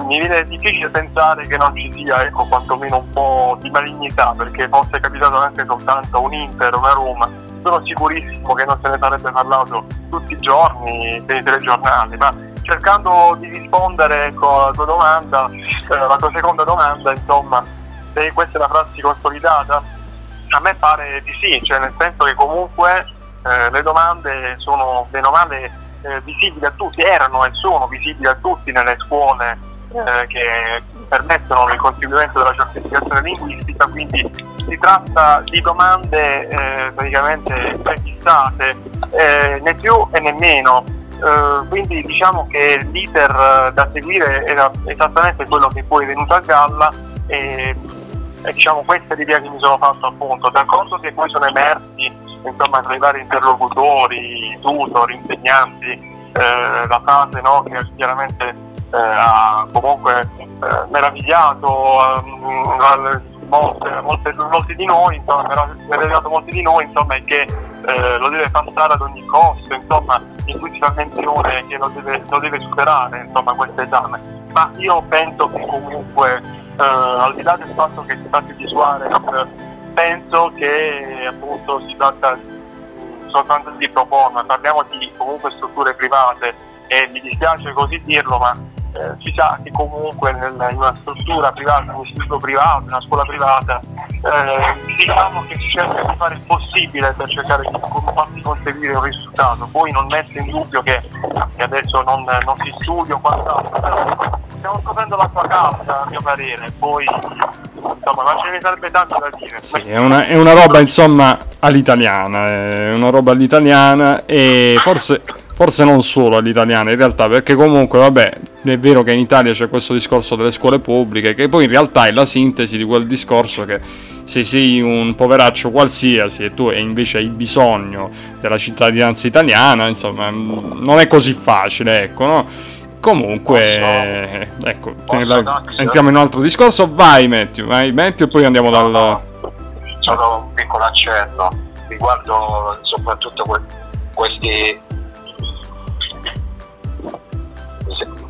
mi viene difficile pensare che non ci sia ecco, quantomeno un po' di malignità perché fosse capitato anche soltanto un Inter, una Roma. Sono sicurissimo che non se ne sarebbe parlato tutti i giorni per i telegiornali ma cercando di rispondere ecco, alla tua domanda eh, la tua seconda domanda insomma se questa è una prassi consolidata? A me pare di sì cioè nel senso che comunque eh, le domande sono bene o male eh, visibili a tutti erano e sono visibili a tutti nelle scuole eh, che permettono il conseguimento della certificazione linguistica, quindi si tratta di domande eh, praticamente prefissate, eh, né più e né meno. Eh, quindi diciamo che l'iter da seguire era esattamente quello che poi è venuto a galla e, e diciamo questa è l'idea che mi sono fatto appunto, d'accordo che poi sono emersi insomma tra i vari interlocutori, tutor, insegnanti, eh, la fase no, che chiaramente eh, ha comunque eh, meravigliato ehm, molte, molte, molti di noi, insomma, meravigliato molti di noi, insomma, e che eh, lo deve passare ad ogni costo, insomma, in cui c'è attenzione che lo deve, lo deve superare, insomma, questo esame. Ma io penso che comunque, eh, al di là del fatto che si tratti di Suarez, penso che appunto si tratta soltanto di proporre, parliamo di comunque strutture private e mi dispiace così dirlo, ma eh, si sa che comunque nel, in una struttura privata, un istituto privato, una scuola privata, eh, diciamo che si cerca di fare il possibile per cercare di farsi conseguire un risultato. Poi non metto in dubbio che, che adesso non, non, si studia o quant'altro, però stiamo scoprendo l'acqua calda a mio parere, poi insomma ma ce ne sarebbe tanto da dire. Sì, è una, è una roba insomma all'italiana, è una roba all'italiana e forse forse non solo all'italiana in realtà, perché comunque vabbè, è vero che in Italia c'è questo discorso delle scuole pubbliche, che poi in realtà è la sintesi di quel discorso che se sei un poveraccio qualsiasi e tu invece hai bisogno della cittadinanza italiana, insomma, non è così facile, ecco, no? Comunque, ecco, entriamo in un altro discorso, vai Matthew, vai Matthew e poi andiamo dal... solo un piccolo accenno riguardo soprattutto que- questi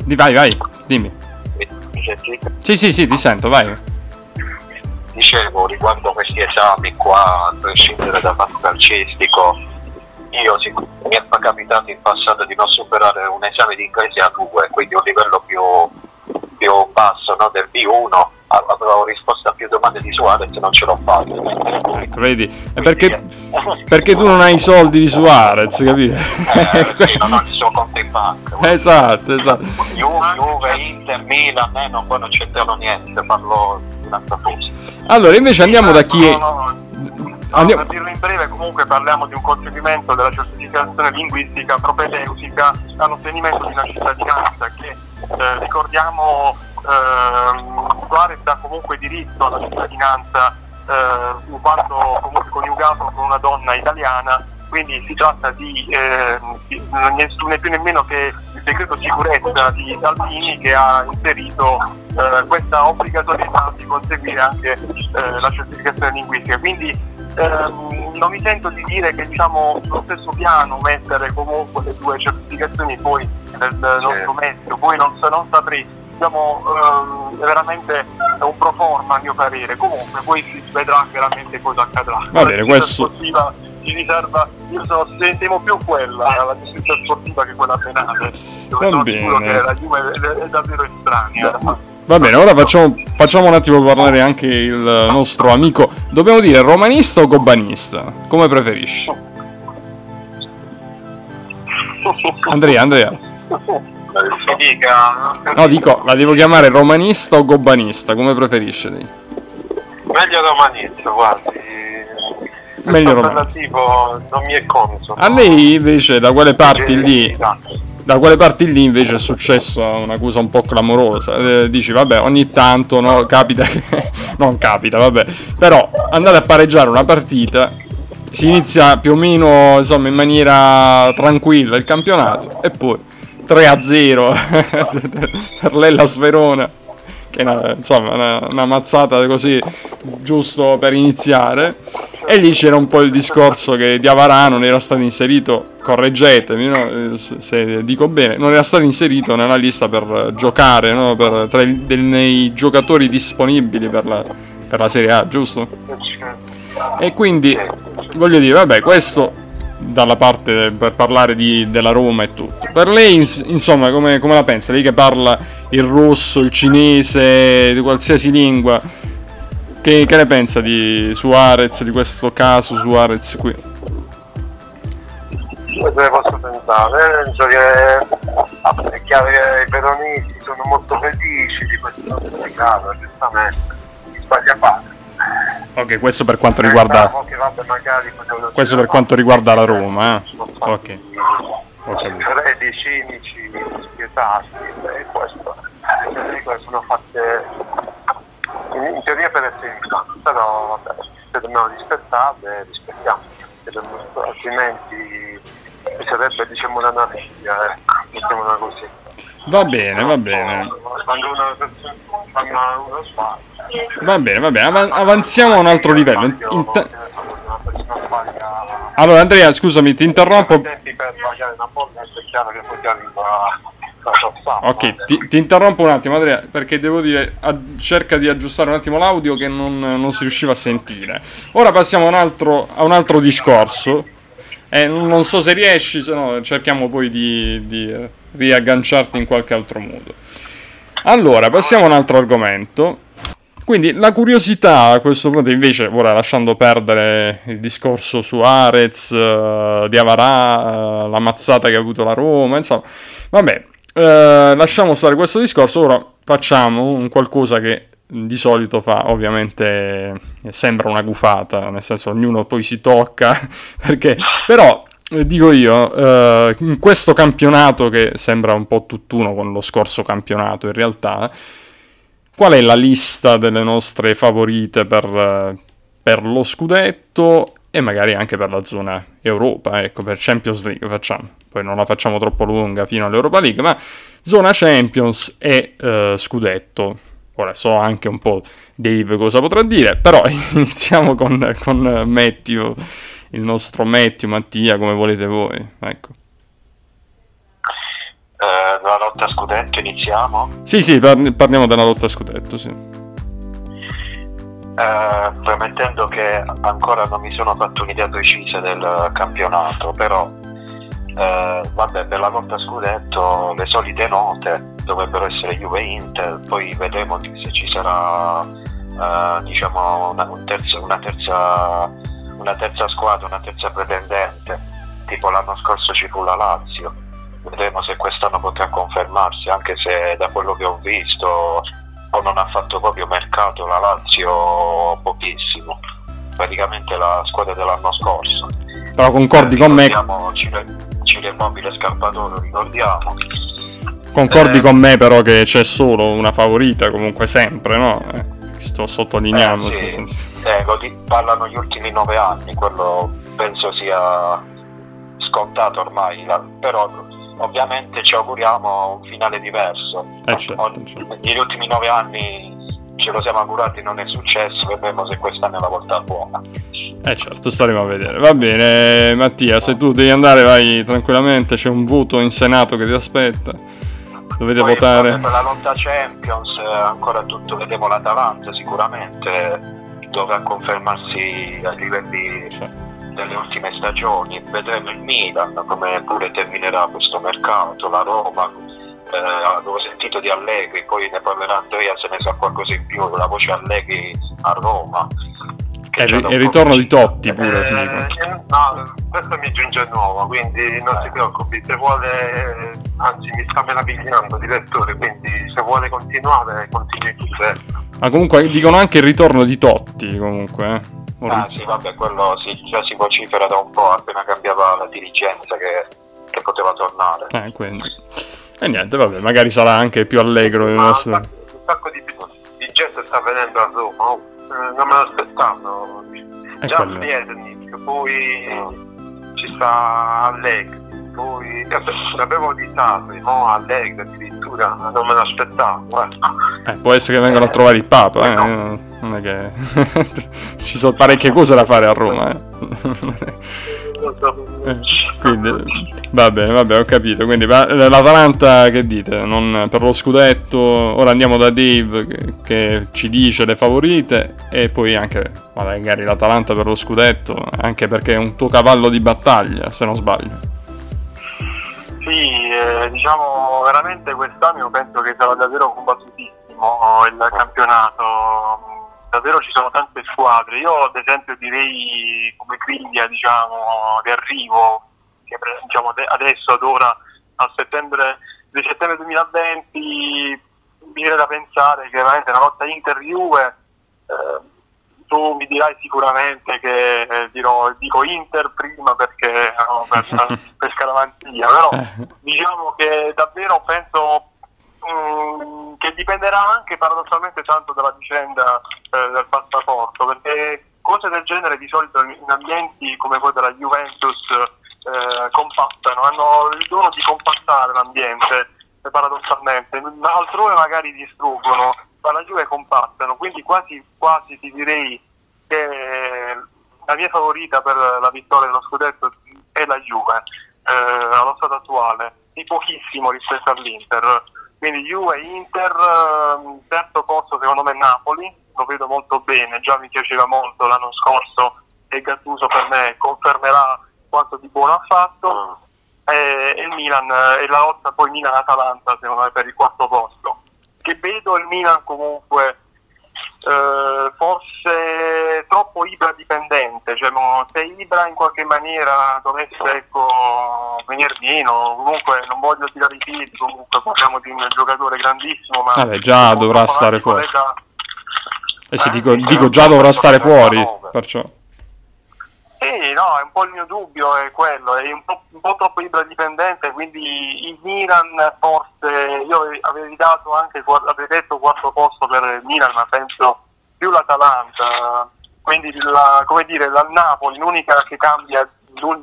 Vai, vai, dimmi. mi, sentite? Sì, sì, sì, ti sento, vai. dicevo riguardo questi esami qua, a prescindere da fatto calcistico, io mi è capitato in passato di non superare un esame di inglese A2, quindi un livello più, più basso no, del B1, a- avevo risposto a più domande di Suarez non ce l'ho fatta. Ecco, vedi? Perché, perché tu non hai i soldi di Suarez, capito? Eh, sì, non ho il suo conto in banca. esatto, esatto. Juve, Inter, Milan, eh, no, poi non c'entrano niente, parlo di un'altra cosa. Allora, invece andiamo da chi è... Andiamo- Per dirlo in breve, comunque parliamo di un conseguimento della certificazione linguistica propedeutica all'ottenimento di una cittadinanza che, eh, ricordiamo, ehm, Suarez ha comunque diritto alla cittadinanza eh, in quanto comunque coniugato con una donna italiana, quindi si tratta di, ehm, di- né più nemmeno che il decreto sicurezza di Salvini che ha inserito eh, questa obbligatorietà di conseguire anche eh, la certificazione linguistica. Quindi ehm, non mi sento di dire che diciamo sullo stesso piano mettere comunque le due certificazioni poi del nostro mezzo, poi non, non saprei. Diciamo, ehm, è veramente un pro forma a mio parere, comunque poi si vedrà veramente cosa accadrà. Va bene, questo- sportiva riserva, io sono, più quella, la giustizia sportiva che quella penale, dove Va sono sicuro bene. che la Juve è, è davvero estranea. Va bene, ora facciamo, facciamo un attimo parlare anche il nostro amico. Dobbiamo dire romanista o gobanista? Come preferisci? Andrea, Andrea. Si dica, No, dico, la devo chiamare romanista o gobanista? Come preferisci? lei? meglio romanista, guardi. Meglio romanista. non mi è consono. A lei invece da quelle parti lì, da quelle parti lì invece è successa una cosa un po' clamorosa. Eh, dici, vabbè, ogni tanto no, capita che... non capita, vabbè. Però andate a pareggiare una partita, si inizia più o meno insomma in maniera tranquilla il campionato e poi 3-0 per l'Ellas Verona. Che è una, insomma una, una mazzata così giusto per iniziare. E lì c'era un po' il discorso che Diavarà non era stato inserito, correggetemi no? Se- dico bene, non era stato inserito nella lista per giocare, no? per, tra i, nei giocatori disponibili per la, per la Serie A, giusto? E quindi voglio dire, vabbè, questo dalla parte per parlare di- della Roma e tutto. Per lei, ins- insomma, come, come la pensa? Lei che parla il russo, il cinese, di qualsiasi lingua, che, che ne pensa di Suarez, di questo caso Suarez qui? Cosa posso pensare? Penso chiaro che i peronisti sono molto felici di questo caso, giustamente. Sbaglia fare. Ok, questo per quanto riguarda, potevano questo per quanto riguarda la Roma, eh? Ok, capito. Freddi, cinici, spietati, e questo. Le regole sono fatte in, teoria per essere in campo, però vabbè, se dobbiamo rispettarle, rispettiamo, altrimenti ci sarebbe diciamo un'anarchia, ecco, mettiamola così. Va bene, va bene. Va bene, va bene. Avan- avanziamo a un altro livello. In- inta- una persona sbaglia allora, Andrea, scusami, ti interrompo. Ok, ti, ti interrompo un attimo, Andrea, perché devo dire, a- cerca di aggiustare un attimo l'audio che non, non si riusciva a sentire. Ora passiamo a un altro, a un altro discorso. Eh, non so se riesci, se no cerchiamo poi di, di, riagganciarti in qualche altro modo. Allora, passiamo a un altro argomento. Quindi la curiosità a questo punto, invece, ora lasciando perdere il discorso su Arez, eh, di Avarà, eh, la mazzata che ha avuto la Roma, insomma, vabbè, eh, lasciamo stare questo discorso. Ora facciamo un qualcosa che di solito fa, ovviamente, sembra una gufata, nel senso ognuno poi si tocca, perché però dico io, eh, in questo campionato che sembra un po' tutt'uno con lo scorso campionato, in realtà, qual è la lista delle nostre favorite per, eh, per lo scudetto e magari anche per la zona Europa, ecco, per Champions League facciamo, poi non la facciamo troppo lunga fino all'Europa League, ma zona Champions e eh, scudetto. Ora so anche un po' Dave cosa potrà dire, però iniziamo con, con Matthew, il nostro Matthew, Mattia, come volete voi. Ecco. Eh, la lotta a scudetto iniziamo? Sì, sì, par- parliamo della lotta a scudetto, sì. Eh, premettendo che ancora non mi sono fatto un'idea precisa del campionato, però eh, vabbè, per la lotta a scudetto le solite note dovrebbero essere Juve Inter, poi vedremo se ci sarà eh, diciamo una, un terzo- una terza, una terza squadra, una terza pretendente, tipo l'anno scorso ci fu la Lazio. Vedremo se quest'anno potrà confermarsi, anche se da quello che ho visto o non ha fatto proprio mercato la Lazio pochissimo, praticamente la squadra dell'anno scorso. Però concordi con me, Cire, Cire Immobile Scarpadoro, ricordiamo. concordi Eh. con me però che c'è solo una favorita comunque sempre, no? Eh, sto sottolineando. Eh, sì, di- parlano gli ultimi nove anni, quello penso sia scontato ormai, però ovviamente ci auguriamo un finale diverso. Eh, certo, certo. Negli ultimi nove anni ce lo siamo augurati, non è successo, vedremo se quest'anno è la volta buona. Eh certo, staremo a vedere. Va bene, Mattia, se tu devi andare vai tranquillamente, c'è un voto in Senato che ti aspetta. Dovete Poi, votare. Per la lotta Champions eh, ancora tutto vedremo l'Atalanta sicuramente dovrà confermarsi ai livelli delle ultime stagioni, vedremo il Milan come pure terminerà questo mercato, la Roma, eh, avevo sentito di Allegri, poi ne parlerà Andrea se ne sa qualcosa in più, la voce Allegri a Roma. E il, da il ritorno di Totti pure. Eh, no, questo mi giunge nuovo, quindi non si preoccupi, se vuole, anzi mi sta meravigliando direttore, quindi se vuole continuare, continui pure. Ma comunque dicono anche il ritorno di Totti, comunque. eh. Ah sì, vabbè, quello si, già si vocifera da un po', appena cambiava la dirigenza che, che poteva tornare. Eh, quindi. E niente, vabbè, magari sarà anche più allegro il nostro... un sacco di, di gente sta venendo a Roma, oh, eh, non me lo aspettavo. È Già. Pietrnik, poi ci sta Allegri, poi sapevo di Sarri, mo Allegri addirittura, non me lo aspettavo. guarda. Eh, può essere che vengano a trovare il Papa, eh. Non è che... Ci sono parecchie cose da fare a Roma, eh. Eh, Quindi, va bene, va bene, ho capito. Quindi, ma l'Atalanta, che dite? Non, per lo scudetto, ora andiamo da Dave che, che ci dice le favorite e poi anche, magari l'Atalanta per lo scudetto, anche perché è un tuo cavallo di battaglia, se non sbaglio. Sì, eh, diciamo veramente quest'anno penso che sarà davvero combattutissimo il campionato. Davvero ci sono tante squadre. Io ad esempio direi come griglia diciamo, di arrivo, che diciamo, ade- adesso ad ora a settembre, di settembre 2020 mi viene da pensare che veramente la lotta Inter-Juve eh, tu mi dirai sicuramente che eh, dirò, dico Inter prima perché no, per, per scaramanzia, però diciamo che davvero penso mm, che dipenderà anche paradossalmente tanto dalla vicenda eh, del passaporto, perché cose del genere di solito in ambienti come quello della Juventus eh, compattano, hanno il dono di compattare l'ambiente eh, paradossalmente, altrove magari distruggono, ma la Juve compattano, quindi quasi quasi ti direi che la mia favorita per la vittoria dello scudetto è la Juve eh, allo stato attuale, di pochissimo rispetto all'Inter. Quindi Juve, Inter, ehm, terzo posto secondo me Napoli, lo vedo molto bene, già mi piaceva molto l'anno scorso e Gattuso per me confermerà quanto di buono ha fatto e, il Milan e la lotta poi Milan-Atalanta secondo me per il quarto posto. Che vedo il Milan comunque eh, forse troppo Ibra dipendente, cioè mo, se Ibra in qualche maniera dovesse ecco, venire meno, comunque non voglio tirare i piedi, comunque parliamo di un giocatore grandissimo, ma Vabbè, già dovrà stare fuori. collega- Eh sì, Eh, dico, dico sì, già dovrà stare fuori, perciò... Sì, no, è un po' il mio dubbio, è quello, è un po', un po' troppo Ibra dipendente, quindi il Milan forse, io avevo dato anche, avrei detto quarto posto per il Milan, ma penso più l'Atalanta, quindi la, come dire, la Napoli, l'unica che cambia,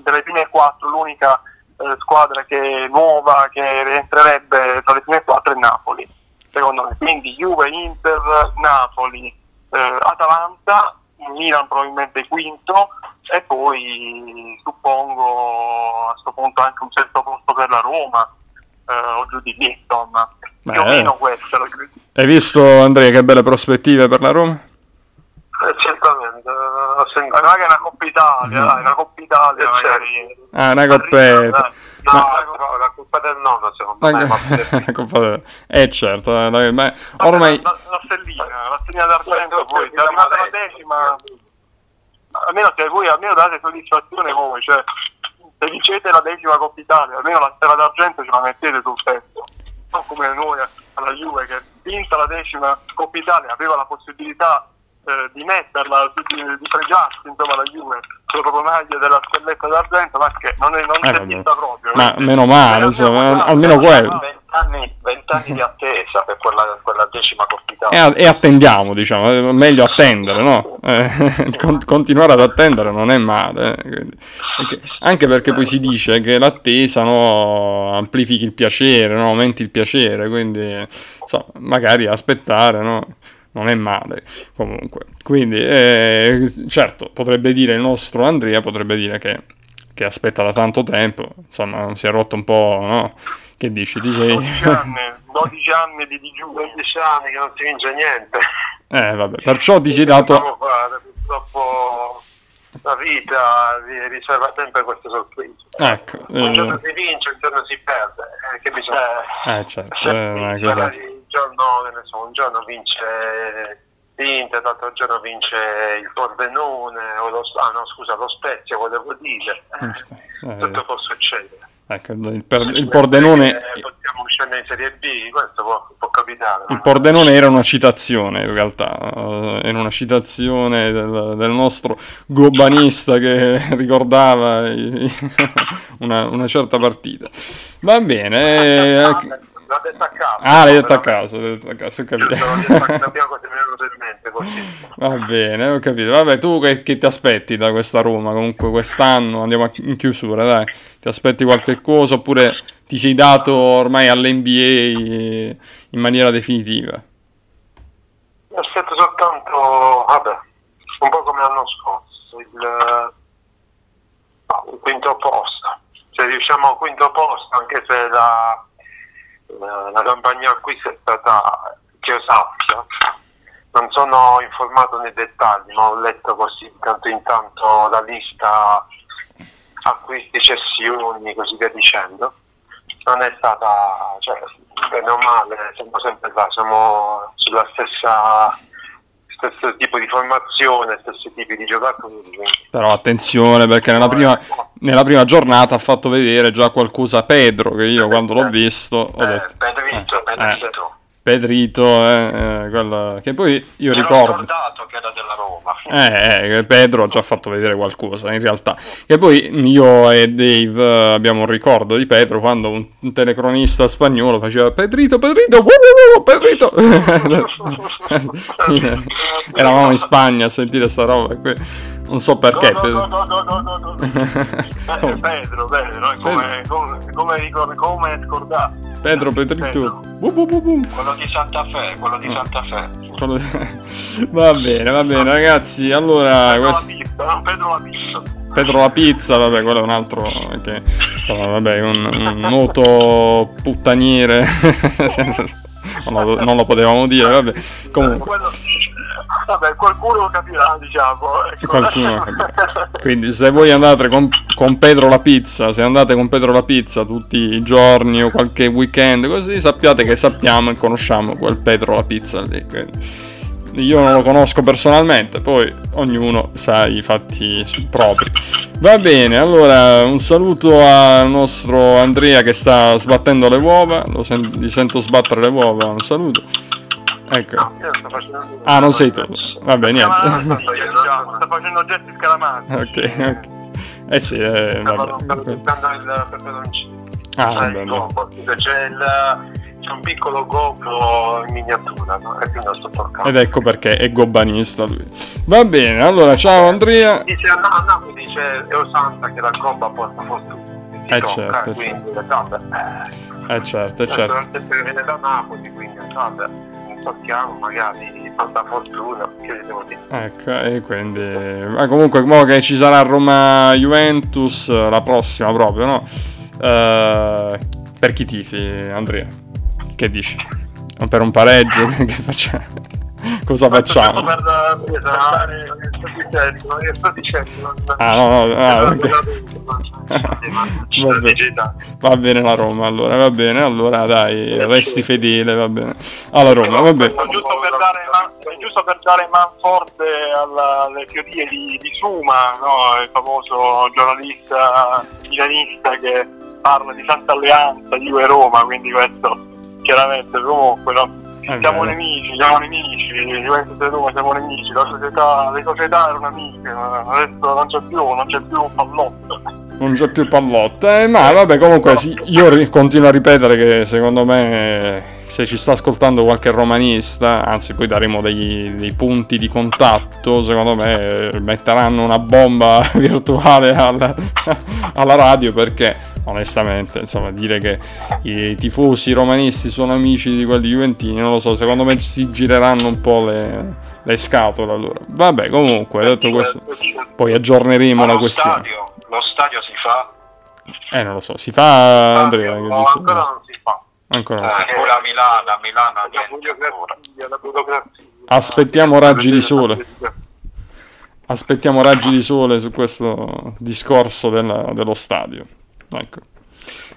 delle prime quattro, l'unica eh, squadra che è nuova, che rientrerebbe tra le prime quattro è Napoli. secondo me. Quindi Juve, Inter, Napoli, eh, Atalanta, Milan probabilmente quinto e poi suppongo a questo punto anche un sesto posto per la Roma eh, o giù di lì, insomma. Più o Beh. meno questo. Hai visto Andrea che belle prospettive per la Roma? Eh, certamente, eh, ho sentito. Ma che è una Coppa Italia, Mm. dai, una Coppa Italia Eh, magari. Ah, una coppetta. No, Ma- la colpa del nonno secondo me. ma- Coppa del- Eh certo, eh, dai, ma ormai... La, la stellina, la stellina d'argento, poi se arrivate alla decima, almeno se voi almeno date soddisfazione voi, cioè se vincete la decima Coppa Italia, almeno la stella d'argento ce la mettete sul tetto. Non come noi alla Juve che vinta la decima Coppa Italia aveva la possibilità eh, di metterla, di, di fregiarsi insomma la Juve sulla propria maglia della stelletta d'argento, ma che non, è, non Eh, si è vabbè. vista proprio. Ma quindi- meno male, insomma, almeno quello. Vent'anni, vent'anni di attesa per quella, quella decima Coppa E, e attendiamo, diciamo, è meglio attendere, no? Eh, con- continuare ad attendere non è male, eh, quindi- perché- anche perché poi si dice che l'attesa no, amplifichi il piacere, no? aumenti il piacere, quindi insomma, magari aspettare no? Non è male comunque. Quindi, eh, certo, potrebbe dire il nostro Andrea, potrebbe dire che, che aspetta da tanto tempo, insomma, si è rotto un po', no? Che dici? Sei... 12 anni, 12 anni di digiuno. 15 anni che non si vince niente. Eh, vabbè, perciò ti sei dato... Fare, purtroppo la vita vi riserva sempre queste sorprese. Ecco, Un giorno eh, si vince, un giorno si perde. Eh, che bisogna eh, certo, è una cosa... Un giorno, so, un giorno vince l'Inter, l'altro giorno vince il Pordenone, o lo, ah no scusa, lo Spezia, volevo dire. Eh, Eh, tutto può succedere. ecco, il, per- il Pordenone... Eh, possiamo scendere in Serie B, questo può, può capitare. Il Pordenone era una citazione in realtà, eh, era una citazione del, del nostro gobanista che ricordava i- una, una certa partita. Va bene. Eh, L'ha detto a caso. ah, l'hai detto a caso, l'hai detto a caso, ho capito. Va bene, ho capito. Vabbè, tu che, che ti aspetti da questa Roma? Comunque quest'anno andiamo in chiusura, dai. Ti aspetti qualche cosa oppure ti sei dato ormai all'NBA in maniera definitiva? Mi aspetto soltanto, vabbè, un po' come l'anno scorso, il, il quinto posto. Se riusciamo al quinto posto, anche se la, la, la campagna acquisto è stata, che io sappia, non sono informato nei dettagli, ma ho letto così di tanto in tanto la lista acquisti, cessioni, così via dicendo. Non è stata, cioè, bene o male, siamo sempre là, siamo sulla stessa stesso tipo di formazione, stessi tipi di giocatori. Però attenzione perché nella prima, nella prima giornata ha fatto vedere già qualcosa Pedro che io quando l'ho visto ho Eh, detto Pedrito, eh, Pedrito. Pedrito, eh, eh, quella- che poi io Ero ricordo. ricordato che era della Roma. Eh, eh, che Pedro ha già fatto vedere qualcosa in realtà. E poi io e Dave eh, abbiamo un ricordo di Pedro quando un, telecronista spagnolo faceva Pedrito, Pedrito, uh, Pedrito. Eravamo in Spagna a sentire sta roba. que- Non so perché. No, no, no, no, no, no, no. Pedro, Pedro, Pedro, come, come, come, ricor- come scordare? Pedro, Pedrito. Bu, bu, bu. Quello di Santa Fe, quello di Santa Fe. Quello di- Va bene, va bene, ragazzi. Allora, Pedro la questo- pizza, no, Pedro la pizza. Pedro la pizza, vabbè, quello è un altro che insomma, vabbè, un, un noto puttaniere. non, lo, non lo potevamo dire, vabbè. Comunque, Quello- vabbè, qualcuno capirà, diciamo. ecco. qualcuno lo capirà. Quindi, se voi andate con, con Pedro la pizza, se andate con Pedro la pizza tutti i giorni o qualche weekend, così sappiate che sappiamo e conosciamo quel Pedro la pizza lì. quindi. Io non lo conosco personalmente, poi ognuno sa i fatti propri. Va bene, allora un saluto al nostro Andrea che sta sbattendo le uova, lo sen- gli sento sbattere le uova, un saluto. Ecco. Io sto facendo- Ah, non sei tu. Vabbè, niente. Scaramanzi, diciamo, sta facendo gesti scaramanti. ok, ok. Eh sì, eh, vabbè. stavo il. Ah, vabbè, c'è, il- c'è un piccolo gobbo in miniatura, no? e quindi lo sto toccando. Ed ecco perché è gobbanista lui. Va bene, allora ciao Andrea. Dice a, a Napoli dice Eo Santa che la gobba porta fortuna. Eh, tocca, certo, quindi vabbè. Eh certo, eh Eh, certo. sempre viene da Napoli, quindi vabbè, tocchiamo, magari tanta fortuna, che vi devo dire. Ecco, e quindi... Ma comunque, mo che ci sarà Roma-Juventus la prossima proprio, no? Eh, per chi tifi, Andrea? Che dici? Per un pareggio? che facciamo? Cosa facciamo? Per dare, sto dicendo, che sto dicendo, Ah, no, no, ah, non- ok. non- Va bene. Va bene la Roma, allora, va bene, allora dai, resti fedele, va bene. Alla Roma, va bene. giusto per dare, man- è giusto per dare manforte alle teorie di, di Suma, no? il famoso giornalista milanista che parla di Santa Alleanza, Juve Roma, quindi questo chiaramente comunque no? Siamo nemici, siamo nemici, Juventus e Roma siamo nemici, la società, le società erano amiche, adesso non c'è più, non c'è più pallotto. Non c'è più pallotta, eh, ma vabbè, comunque sì, io continuo a ripetere che secondo me se ci sta ascoltando qualche romanista, anzi poi daremo dei, dei punti di contatto, secondo me eh, metteranno una bomba virtuale alla, alla radio perché onestamente, insomma, dire che i tifosi romanisti sono amici di quelli juventini, non lo so, secondo me si gireranno un po' le, le scatole allora. Vabbè, comunque, detto questo, poi aggiorneremo la questione. stadio, lo stadio si fa Eh, non lo so, si fa Andrea. Che No, dici? ancora non si fa. Ancora non si eh, fa. pure a Milano, a Milano La burocrazia, la burocrazia. Aspettiamo raggi di sole. Aspettiamo raggi di sole su questo discorso della- dello stadio. Ecco.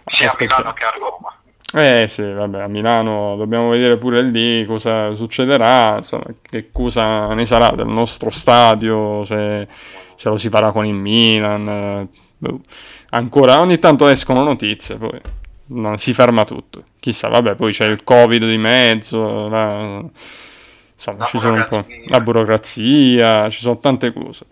Sia a. Milano che a Roma. Eh sì, vabbè, a Milano dobbiamo vedere pure lì cosa succederà, insomma, che cosa ne sarà del nostro stadio, se, se lo si farà con il Milan. eh, boh. Ancora, ogni tanto escono notizie, poi non si ferma tutto. Chissà, vabbè, poi c'è il Covid di mezzo, la- insomma, La ci sono un po' la burocrazia, ci sono tante cose.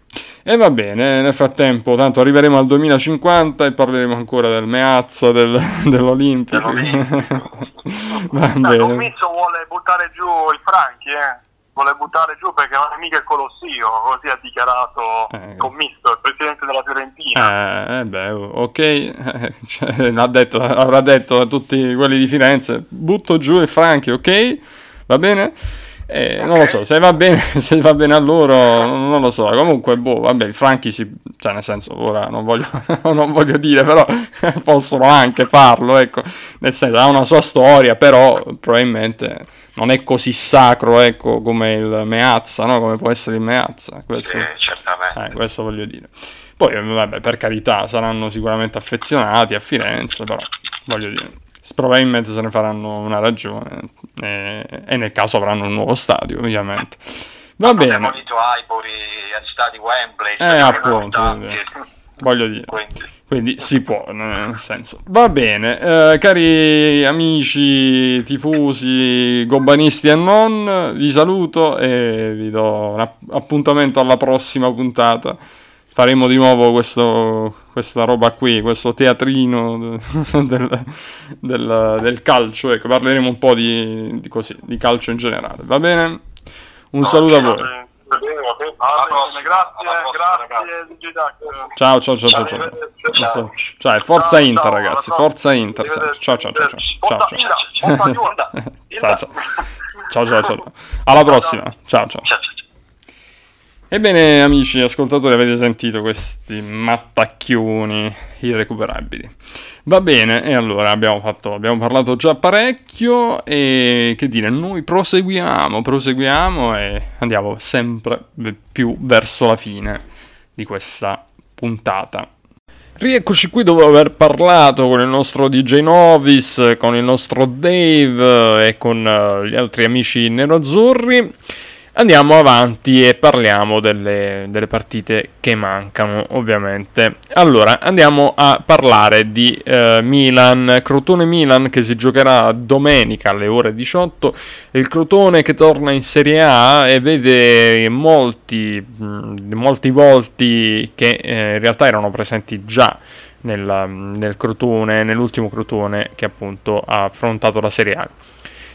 E va bene, nel frattempo, tanto arriveremo al 2050 e parleremo ancora del Meazza, del, dell'Olimpico. va bene. commisso vuole buttare giù il Franchi, eh? Vuole buttare giù perché non è mica il Colossio, così ha dichiarato Eh. commisso, il presidente della Fiorentina. Eh, eh, beh, ok, cioè, l'ha detto, avrà detto a tutti quelli di Firenze, butto giù il Franchi, ok? Va bene? Eh, Non lo so, se va bene, se va bene a loro, non lo so. Comunque, boh, vabbè, il Franchi si... Cioè, nel senso, ora non voglio, non voglio dire, però possono anche farlo, ecco. Nel senso, ha una sua storia, però probabilmente non è così sacro, ecco, come il Meazza, no? Come può essere il Meazza. Questo... Sì, certamente. Eh, questo voglio dire. Poi, vabbè, per carità, saranno sicuramente affezionati a Firenze, però voglio dire, probabilmente se ne faranno una ragione eh, e nel caso avranno un nuovo stadio, ovviamente. Va bene, demolito Highbury, stadi Wembley, eh, stadi appunto, voglio dire. quindi Quindi si può, nel senso. Va bene, eh, cari amici, tifosi, gobbanisti e non, vi saluto e vi do un app- appuntamento alla prossima puntata. Faremo di nuovo questo, questa roba qui, questo teatrino del, del- del calcio. Ecco, parleremo un po' di, di così, di calcio in generale. Va bene? Un saluto a voi. Ciao, ciao, ciao, ciao, ciao. ciao. Ciao, forza Ciao, Inter, ragazzi. Forza Inter. Ciao, ciao, ciao, ciao. Ciao, ciao. Ciao, ciao. Ciao, ciao, ciao. Alla prossima. Ciao, ciao. Ebbene, amici ascoltatori, avete sentito questi mattacchioni irrecuperabili. Va bene, e allora abbiamo, fatto, abbiamo parlato già parecchio e che dire, noi proseguiamo, proseguiamo e andiamo sempre più verso la fine di questa puntata. Rieccoci qui dopo aver parlato con il nostro DJ Novis, con il nostro Dave e con eh, gli altri amici nerazzurri. Andiamo avanti e parliamo delle, delle partite che mancano, ovviamente. Allora, andiamo a parlare di eh, Milan, Crotone-Milan che si giocherà domenica alle ore 18. Il Crotone che torna in Serie A e vede molti, molti volti che eh, in realtà erano presenti già nella- nel Crotone, nell'ultimo Crotone che appunto ha affrontato la Serie A.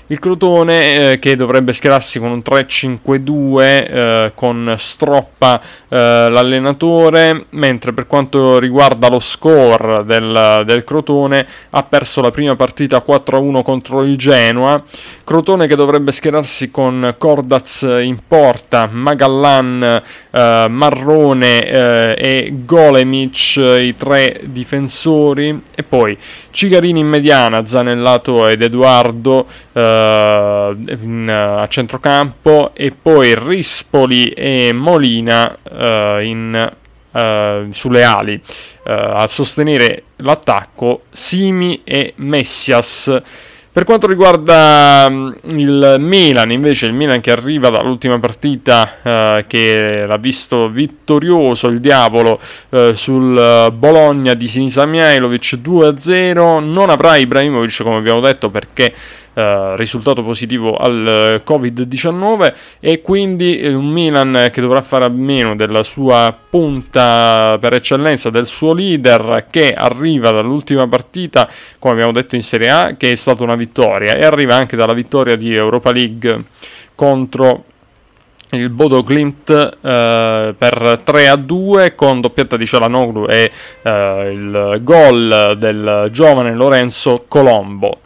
Il Crotone eh, che dovrebbe schierarsi con un 3-5-2 eh, con Stroppa eh, l'allenatore, mentre per quanto riguarda lo score del, del, Crotone ha perso la prima partita 4-1 contro il Genoa. Crotone che dovrebbe schierarsi con Cordaz in porta, Magallan, eh, Marrone eh, e Golemic, i tre difensori, e poi Cigarini in mediana, Zanellato ed Edoardo uh, in, uh, a centrocampo e poi Rispoli e Molina uh, in, sulle ali a sostenere l'attacco Simi e Messias. Per quanto riguarda mm, il Milan, invece, il Milan che arriva dall'ultima partita eh, che l'ha visto vittorioso il diavolo eh, sul eh, Bologna di Sinisa Mihailovic 2-0, non avrà Ibrahimovic come abbiamo detto perché eh, risultato positivo al eh, Covid-19 e quindi un Milan che dovrà fare a meno della sua punta per eccellenza, del suo leader che arriva dall'ultima partita, come abbiamo detto in Serie A, che è stata una vittoria e arriva anche dalla vittoria di Europa League contro il Bodo Glimt eh, per 3 a 2 con doppietta di Cialanoglu e eh, il gol del giovane Lorenzo Colombo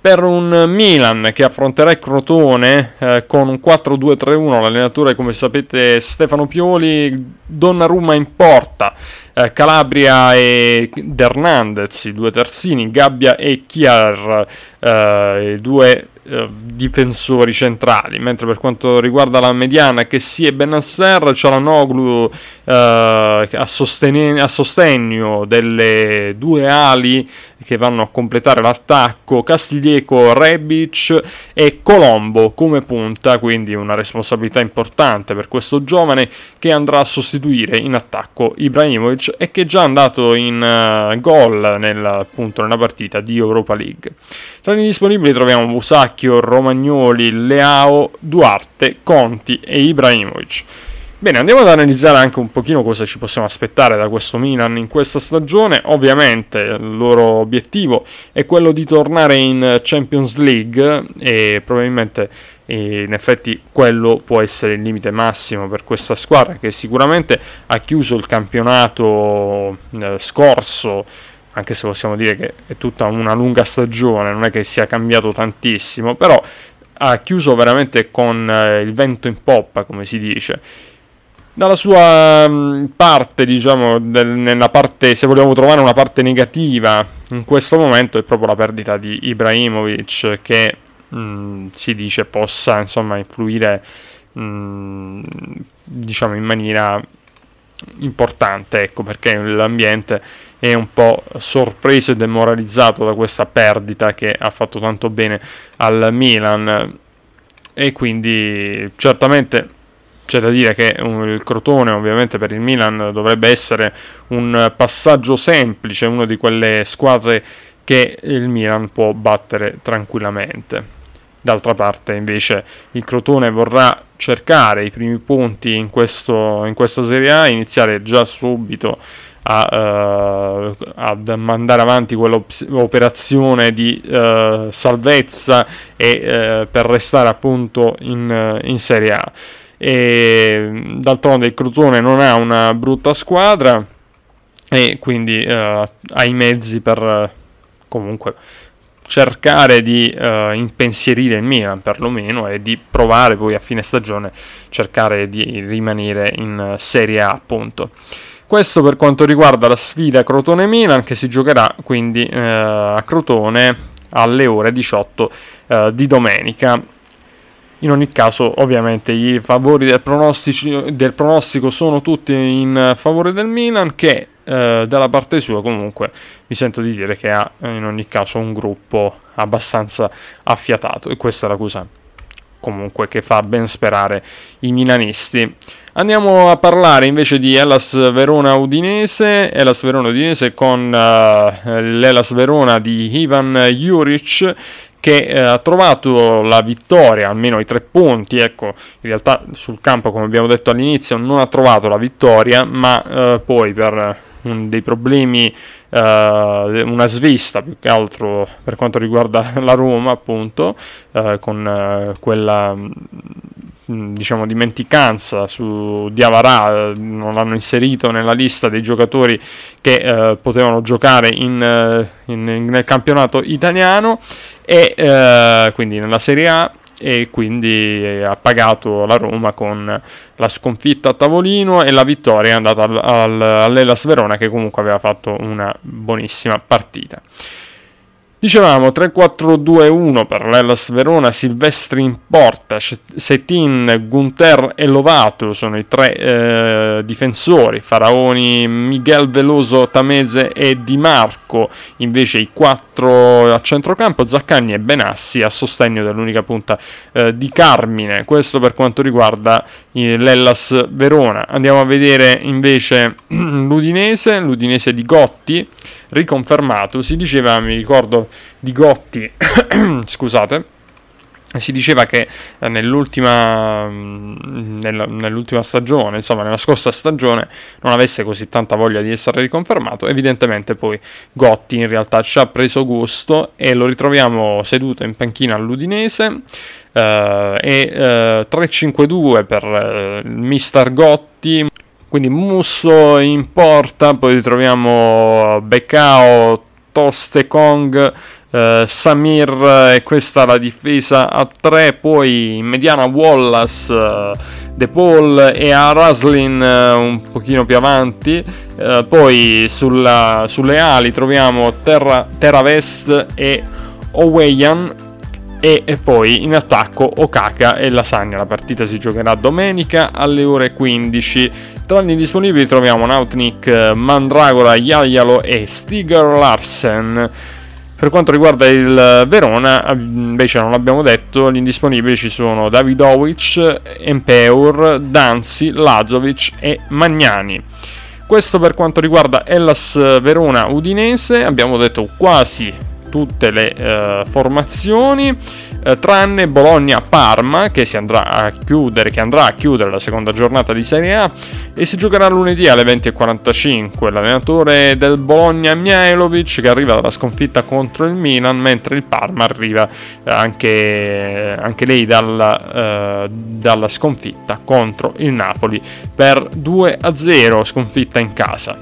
per un Milan che affronterà il Crotone eh, con un 4-2-3-1, l'allenatore come sapete Stefano Pioli, Donnarumma in porta, eh, Calabria e Hernandez, i due terzini, Gabbia e Chiar, eh, i due eh, difensori centrali, mentre per quanto riguarda la mediana che si è Benasser, Cialanoglu eh, a, sostene- a sostegno delle due ali che vanno a completare l'attacco, Castiglieco, Rebic e Colombo come punta, quindi una responsabilità importante per questo giovane che andrà a sostituire in attacco Ibrahimovic e che è già andato in uh, gol nel, appunto, nella partita di Europa League. Tra i disponibili troviamo Busacchio, Romagnoli, Leao, Duarte, Conti e Ibrahimovic. Bene, andiamo ad analizzare anche un pochino cosa ci possiamo aspettare da questo Milan in questa stagione. Ovviamente il loro obiettivo è quello di tornare in Champions League e probabilmente in effetti quello può essere il limite massimo per questa squadra che sicuramente ha chiuso il campionato eh, scorso anche se possiamo dire che è tutta una lunga stagione, non è che sia cambiato tantissimo, però ha chiuso veramente con eh, il vento in poppa, come si dice dalla sua mm, parte, diciamo, del, nella parte, se vogliamo trovare una parte negativa in questo momento è proprio la perdita di Ibrahimovic che mh, mm, si dice possa insomma influire mh, mm, diciamo in maniera importante, ecco perché l'ambiente è un po' sorpreso e demoralizzato da questa perdita che ha fatto tanto bene al Milan. E quindi certamente c'è da dire che il Crotone ovviamente per il Milan dovrebbe essere un passaggio semplice, una di quelle squadre che il Milan può battere tranquillamente. D'altra parte invece il Crotone vorrà cercare i primi punti in, questo, in questa Serie A, iniziare già subito a, uh, ad mandare avanti quell'operazione di uh, salvezza e uh, per restare appunto in, in Serie A e d'altronde il Crotone non ha una brutta squadra e quindi uh, ha i mezzi per comunque cercare di uh, impensierire il Milan perlomeno e di provare poi a fine stagione cercare di rimanere in Serie A appunto. Questo per quanto riguarda la sfida Crotone-Milan che si giocherà quindi a Crotone alle ore 18 di domenica in ogni caso, ovviamente, i favori del, del pronostico sono tutti in favore del Milan, che eh, dalla parte sua comunque mi sento di dire che ha in ogni caso un gruppo abbastanza affiatato. E questa è la cosa comunque che fa ben sperare i milanisti. Andiamo a parlare invece di Elas Verona Udinese, Elas Verona Udinese con uh, l'Elas Verona di Ivan Juric che eh, ha trovato la vittoria, almeno i tre punti, ecco, in realtà sul campo come abbiamo detto all'inizio non ha trovato la vittoria, ma eh, poi per un, dei problemi, eh, una svista più che altro per quanto riguarda la Roma, appunto, eh, con eh, quella diciamo dimenticanza su Diavarà non l'hanno inserito nella lista dei giocatori che eh, potevano giocare in, eh, in, nel campionato italiano e eh, quindi nella Serie A e quindi ha pagato la Roma con la sconfitta a tavolino e la vittoria è andata al, al, all'Elas Verona che comunque aveva fatto una buonissima partita. Dicevamo 3-4-2-1 per l'Ellas Verona, Silvestri in porta, Setin, Gunther e Lovato sono i tre eh, difensori, Faraoni, Miguel Veloso, Tamese e Di Marco, invece i quattro a centrocampo, Zaccagni e Benassi a sostegno dell'unica punta eh, di Carmine, questo per quanto riguarda eh, l'Ellas Verona. Andiamo a vedere invece l'Udinese, l'Udinese di Gotti, riconfermato, si diceva, mi ricordo di Gotti, scusate, si diceva che eh, nell'ultima, mm, nell'ultima, stagione, insomma nella scorsa stagione, non avesse così tanta voglia di essere riconfermato. Evidentemente poi Gotti in realtà ci ha preso gusto e lo ritroviamo seduto in panchina all'Udinese. Eh, e eh, 3-5-2 per eh, Mister Gotti. Quindi Musso in porta, poi ritroviamo Beccao, Toste Kong, eh, Samir e questa la difesa a 3, poi in mediana Wallace, eh, De Paul e a Raslin eh, un pochino più avanti, eh, poi sulla, sulle ali troviamo Terra, Terra Vest e Oweyan e, poi in attacco Okaka e Lasagna. La partita si giocherà domenica alle ore 15. Tra gli disponibili troviamo Nautnik, Mandragola, Iaialo e Stiger Larsen. Per quanto riguarda il Verona, invece non l'abbiamo detto, gli indisponibili ci sono Davidovic, Empeur, Danzi, Lazovic e Magnani. Questo per quanto riguarda Hellas Verona Udinese, abbiamo detto quasi tutte le uh, formazioni, uh, tranne Bologna-Parma che, chiudere, che andrà a chiudere la seconda giornata di Serie A e si giocherà lunedì alle 20.45. L'allenatore del Bologna Mihailovic che arriva dalla sconfitta contro il Milan, mentre il Parma arriva uh, anche, anche, lei dalla, dalla sconfitta contro il Napoli per 2-0, sconfitta in casa.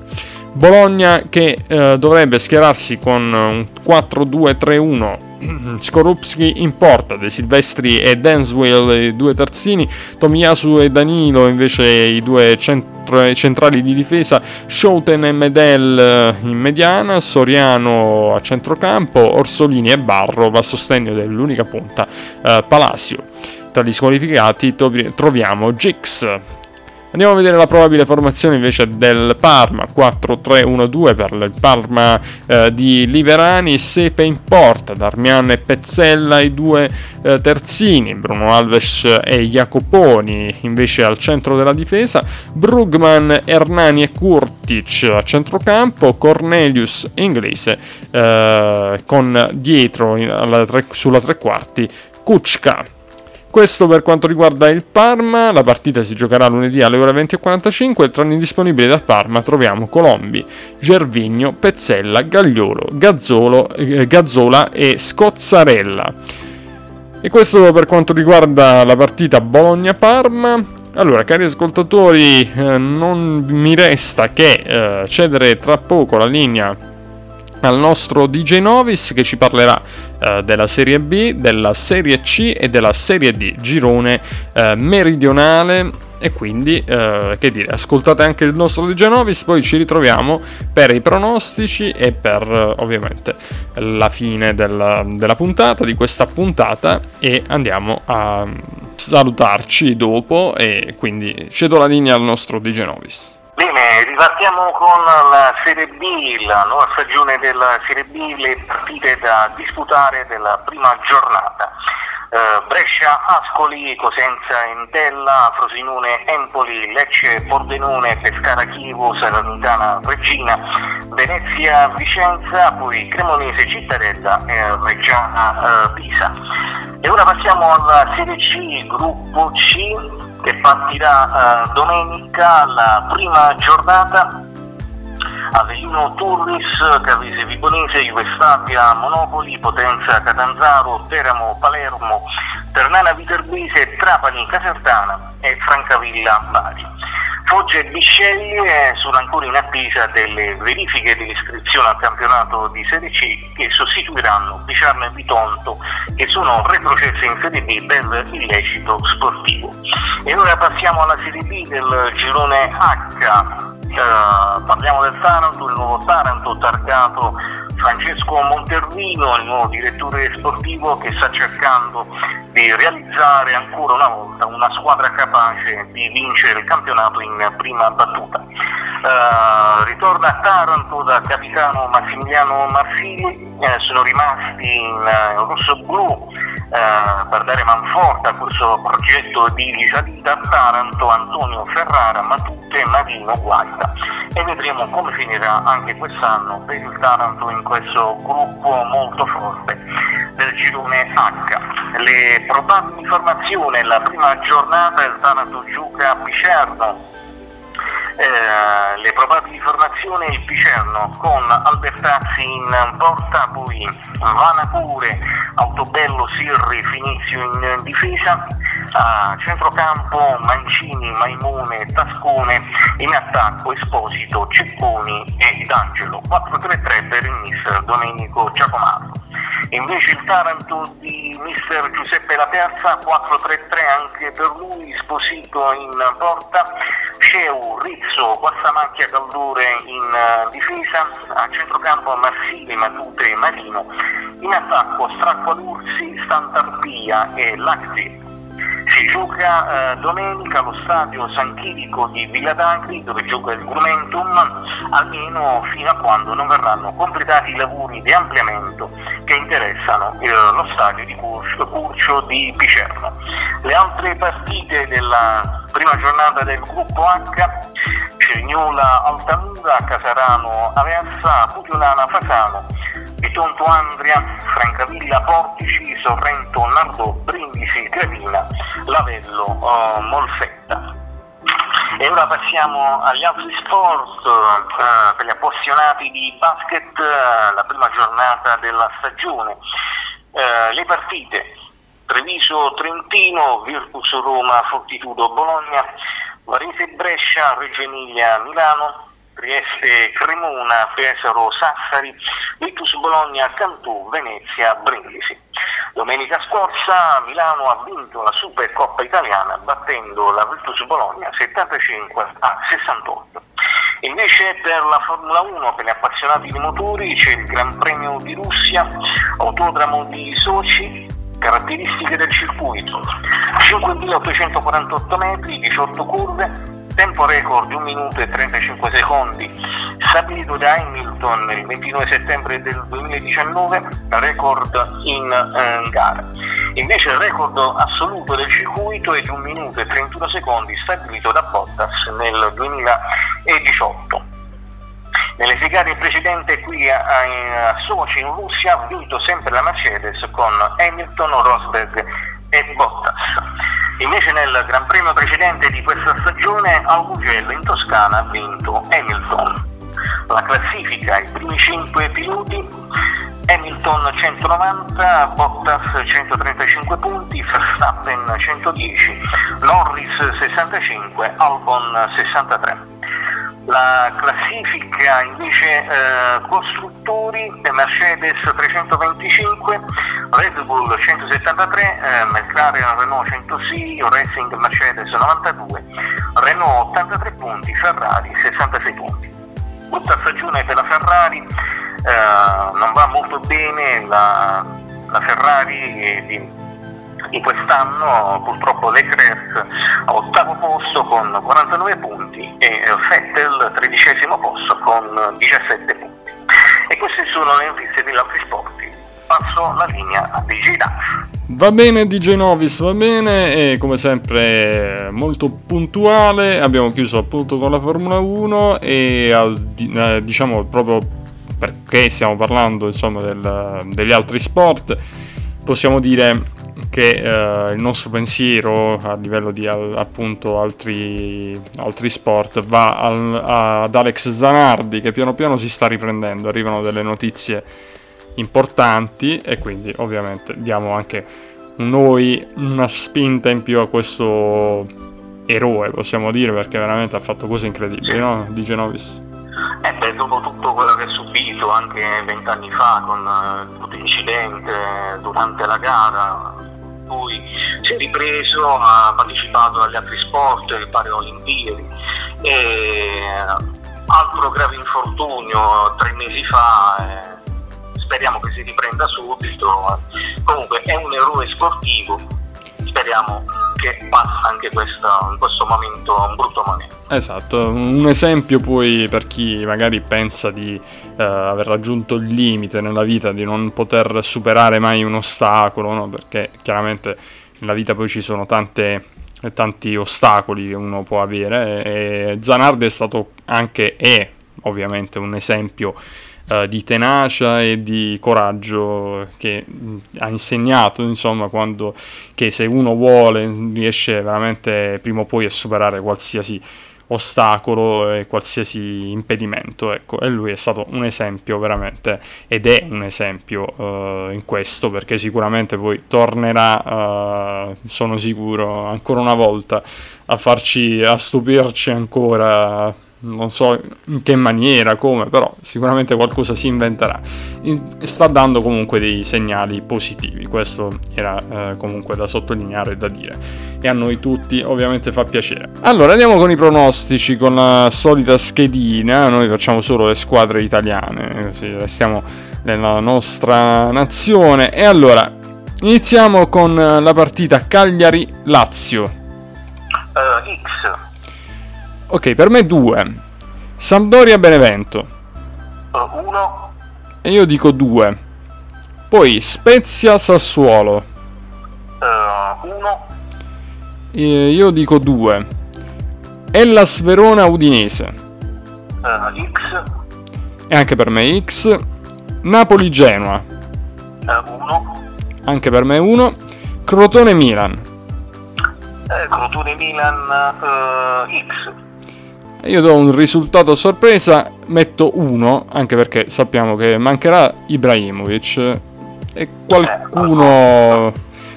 Bologna che eh, dovrebbe schierarsi con un 4-2-3-1 Skorupski in porta, De Silvestri e Denswell i due terzini, Tomiyasu e Danilo invece i due centro, centrali di difesa, Schouten e Medel eh, in mediana, Soriano a centrocampo, Orsolini e Barro a sostegno dell'unica punta eh, Palacio. Tra gli squalificati troviamo Gix, Andiamo a vedere la probabile formazione invece del Parma, 4-3-1-2 per il Parma eh, di Liverani, Sepe in porta, Darmian e Pezzella i due eh, terzini, Bruno Alves e Jacoponi invece al centro della difesa, Brugman, Hernani e Kurtic a centrocampo, Cornelius Inglese eh, con dietro in, tre, sulla tre quarti Kuczka. Questo per quanto riguarda il Parma, la partita si giocherà lunedì alle ore 20.45 e tra gli disponibili dal Parma troviamo Colombi, Gervigno, Pezzella, Gagliolo, Gazzolo, eh, Gazzola e Scozzarella. E questo per quanto riguarda la partita Bologna-Parma. Allora, cari ascoltatori, eh, non mi resta che eh, cedere tra poco la linea al nostro DJ Novis che ci parlerà uh, della Serie B, della Serie C e della Serie D, girone uh, meridionale e quindi uh, che dire, ascoltate anche il nostro DJ Novis, poi ci ritroviamo per i pronostici e per ovviamente la fine della, della puntata, di questa puntata e andiamo a salutarci dopo e quindi cedo la linea al nostro DJ Novis. Bene, ripartiamo con la Serie B, la nuova stagione della Serie B, le partite da disputare della prima giornata. Uh, Brescia, Ascoli, Cosenza, Entella, Frosinone, Empoli, Lecce, Pordenone, Pescara, Chivo, Salernitana, Regina, Venezia, Vicenza, poi Cremonese, Cittadella e Reggiana, uh, Pisa. E ora passiamo alla Serie C, gruppo C, che partirà eh, domenica la prima giornata Avellino Turris, Cavese Vibonese, Juve Stabia, Monopoli, Potenza Catanzaro, Teramo Palermo, Ternana Viterbese, Trapani Casertana e Francavilla Bari. Foggia e Bisceglie sono ancora in attesa delle verifiche dell'iscrizione al campionato di Serie C che sostituiranno Piciarno e Bitonto che sono retrocesse in Serie B per illecito sportivo. E ora passiamo alla Serie B del girone H. Uh, parliamo del Taranto, il nuovo Taranto targato Francesco Montervino, il nuovo direttore sportivo che sta cercando di realizzare ancora una volta una squadra capace di vincere il campionato in prima battuta. Uh, ritorna a Taranto da capitano Massimiliano Marsili, eh, sono rimasti in uh, rosso-blu eh, per dare manforte a questo progetto di risalita a Taranto Antonio Ferrara, Matute, Marino, Guaita e vedremo come finirà anche quest'anno per il Taranto in questo gruppo molto forte del girone H. Le probabili informazioni, la prima giornata il Taranto gioca a Picerno eh, le probabili formazioni il Picerno con Albertazzi in porta, poi Vanapure, Autobello, Sirri, Finizio in difesa, a centrocampo Mancini, Maimone, Tascone, in attacco Esposito, Cecconi e D'Angelo, 4-3-3 per il mister Domenico Giacomato. Invece il Taranto di mister Giuseppe La Piazza, 4-3-3 anche per lui, Sposito in porta, Sceu, Rizzo, Guassamacchia Caldore in uh, difesa, a centrocampo Marsili, Matute e Marino, in attacco Stracqua D'Ursi, Stantarpia e Lacti. Si gioca eh, domenica allo stadio San Chirico di Villa d'Agri dove gioca il Grumentum almeno fino a quando non verranno completati i lavori di ampliamento che interessano eh, lo stadio di Curcio, Curcio di Picerno. Le altre partite della prima giornata del gruppo H Cerignola Altamura, Casarano Aversa, Pugliolana Fasano Bitonto Andria, Francavilla Portici, Sorrento Nardò, Brindisi, Gravina, Lavello, uh, Molfetta. E ora passiamo agli altri sport, uh, per gli appassionati di basket, uh, la prima giornata della stagione. le partite, Treviso Trentino, Virtus Roma, Fortitudo Bologna, Varese Brescia, Reggio Emilia Milano, Trieste Cremona, Pesaro Sassari, Virtus Bologna Cantù, Venezia Brindisi. Domenica scorsa Milano ha vinto la Supercoppa italiana battendo la Virtus Bologna 75 a 68. Invece per la Formula 1, per gli appassionati di motori, c'è il Gran Premio di Russia, Autodromo di Sochi, caratteristiche del circuito, 5.848 metri, 18 curve, tempo record di 1 minuto e 35 secondi stabilito da Hamilton il 29 settembre del 2019, record in eh, gara. Invece il record assoluto del circuito è di 1 minuto e 31 secondi stabilito da Bottas nel 2018. Nelle segate precedenti qui a, a, a Sochi in Russia ha vinto sempre la Mercedes con Hamilton, Rosberg e Bottas. Invece nel Gran Premio precedente di questa stagione al Mugello in Toscana ha vinto Hamilton. La classifica, i primi 5 piloti, Hamilton 190, Bottas 135 punti, Verstappen 110, Norris 65, Albon 63. La classifica invece eh, costruttori Mercedes 325, Red Bull 173, eh, McLaren Renault 106, Racing Mercedes 92, Renault 83 punti, Ferrari 66 punti. Questa stagione per la Ferrari eh, non va molto bene, la, la Ferrari di di quest'anno purtroppo Leclerc a ottavo posto con 49 punti e Vettel tredicesimo posto con 17 punti. E queste sono le notizie degli altri sport. Passo la linea a DJ Dax. Va bene DJ Novis, va bene e come sempre molto puntuale, abbiamo chiuso appunto con la Formula 1 e eh, diciamo proprio perché stiamo parlando insomma del, degli altri sport possiamo dire che eh, il nostro pensiero a livello di al, appunto altri, altri sport va al, ad Alex Zanardi che piano piano si sta riprendendo, arrivano delle notizie importanti e quindi ovviamente diamo anche noi una spinta in più a questo eroe, possiamo dire, perché veramente ha fatto cose incredibili, no? Di Genovis. Eh beh, dopo tutto quello che ha subito anche vent'anni fa con uh, tutto l'incidente durante la gara, lui si è ripreso, ha partecipato agli altri sport, le Paralimpiadi e altro grave infortunio tre mesi fa. Eh, speriamo che si riprenda subito. Comunque è un eroe sportivo, speriamo che passa anche questa, in questo momento, un brutto momento. Esatto, un esempio poi per chi magari pensa di uh, aver raggiunto il limite nella vita, di non poter superare mai un ostacolo, no? perché chiaramente nella vita poi ci sono tante, tanti ostacoli che uno può avere e Zanardi è stato anche, e ovviamente un esempio uh, di tenacia e di coraggio che mh, ha insegnato, insomma, quando, che se uno vuole riesce veramente prima o poi a superare qualsiasi ostacolo e qualsiasi impedimento, ecco, e lui è stato un esempio veramente, ed è un esempio uh, in questo, perché sicuramente poi tornerà, uh, sono sicuro, ancora una volta a farci, a stupirci ancora non so in che maniera, come, però sicuramente qualcosa si inventerà. sta dando comunque dei segnali positivi, questo era eh, comunque da sottolineare e da dire. E a noi tutti ovviamente fa piacere. Allora andiamo con i pronostici, con la solita schedina, noi facciamo solo le squadre italiane, così restiamo nella nostra nazione. E allora, iniziamo con la partita Cagliari-Lazio. Uh, X. Ok, per me due. Sampdoria Benevento. 1. E io dico due. Poi Spezia Sassuolo. 1. E io dico due. Ellas Verona Udinese. X. E anche per me X. Napoli Genoa. 1. Anche per me 1. Crotone Milan. Crotone Milan X. Io do un risultato a sorpresa, metto 1, anche perché sappiamo che mancherà Ibrahimovic. E qualcuno,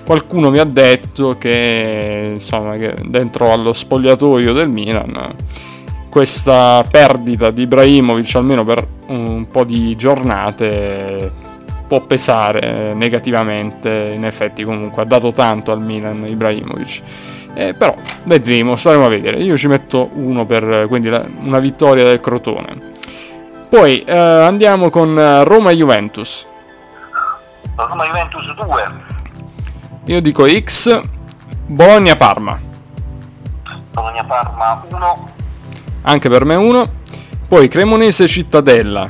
qualcuno mi ha detto che, insomma, che dentro allo spogliatoio del Milan questa perdita di Ibrahimovic almeno per un po' di giornate può pesare negativamente in effetti comunque ha dato tanto al Milan Ibrahimovic eh, però vedremo, staremo a vedere. Io ci metto uno per quindi la, una vittoria del Crotone. Poi eh, andiamo con eh, Roma-Juventus. Roma-Juventus 2. Io dico X. Bologna-Parma. Bologna-Parma 1. Anche per me 1. Poi Cremonese-Cittadella.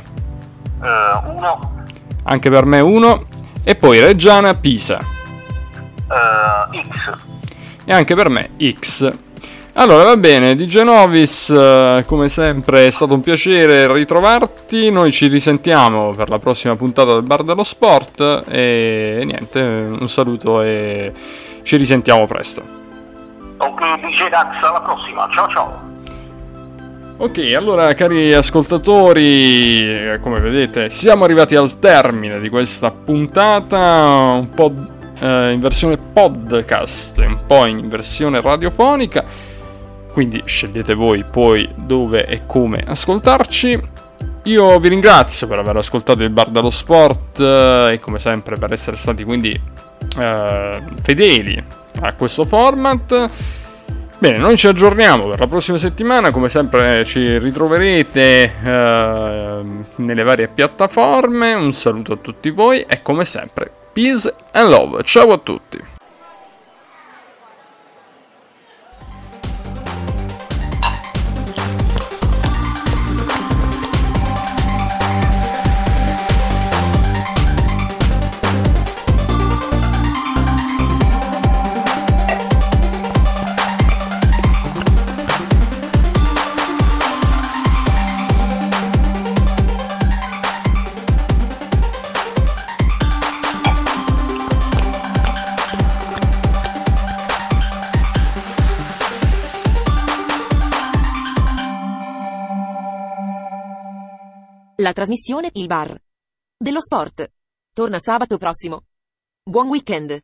1. Uh, Anche per me 1. E poi Reggiana-Pisa. Uh, X e anche per me X. Allora va bene, di Genovis, eh, come sempre è stato un piacere ritrovarti, noi ci risentiamo per la prossima puntata del Bar dello Sport e niente, un saluto e ci risentiamo presto. Ok, DJ Dax, alla prossima, ciao ciao. Ok, allora cari ascoltatori, come vedete siamo arrivati al termine di questa puntata un po' eh, in versione podcast, un po' in versione radiofonica, quindi scegliete voi poi dove e come ascoltarci. Io vi ringrazio per aver ascoltato il Bar dello Sport eh, e come sempre per essere stati quindi eh, fedeli a questo format. Bene, noi ci aggiorniamo per la prossima settimana, come sempre ci ritroverete eh, nelle varie piattaforme. Un saluto a tutti voi e come sempre Peace and love. Ciao a tutti. La trasmissione Il Bar dello Sport torna sabato prossimo. Buon weekend!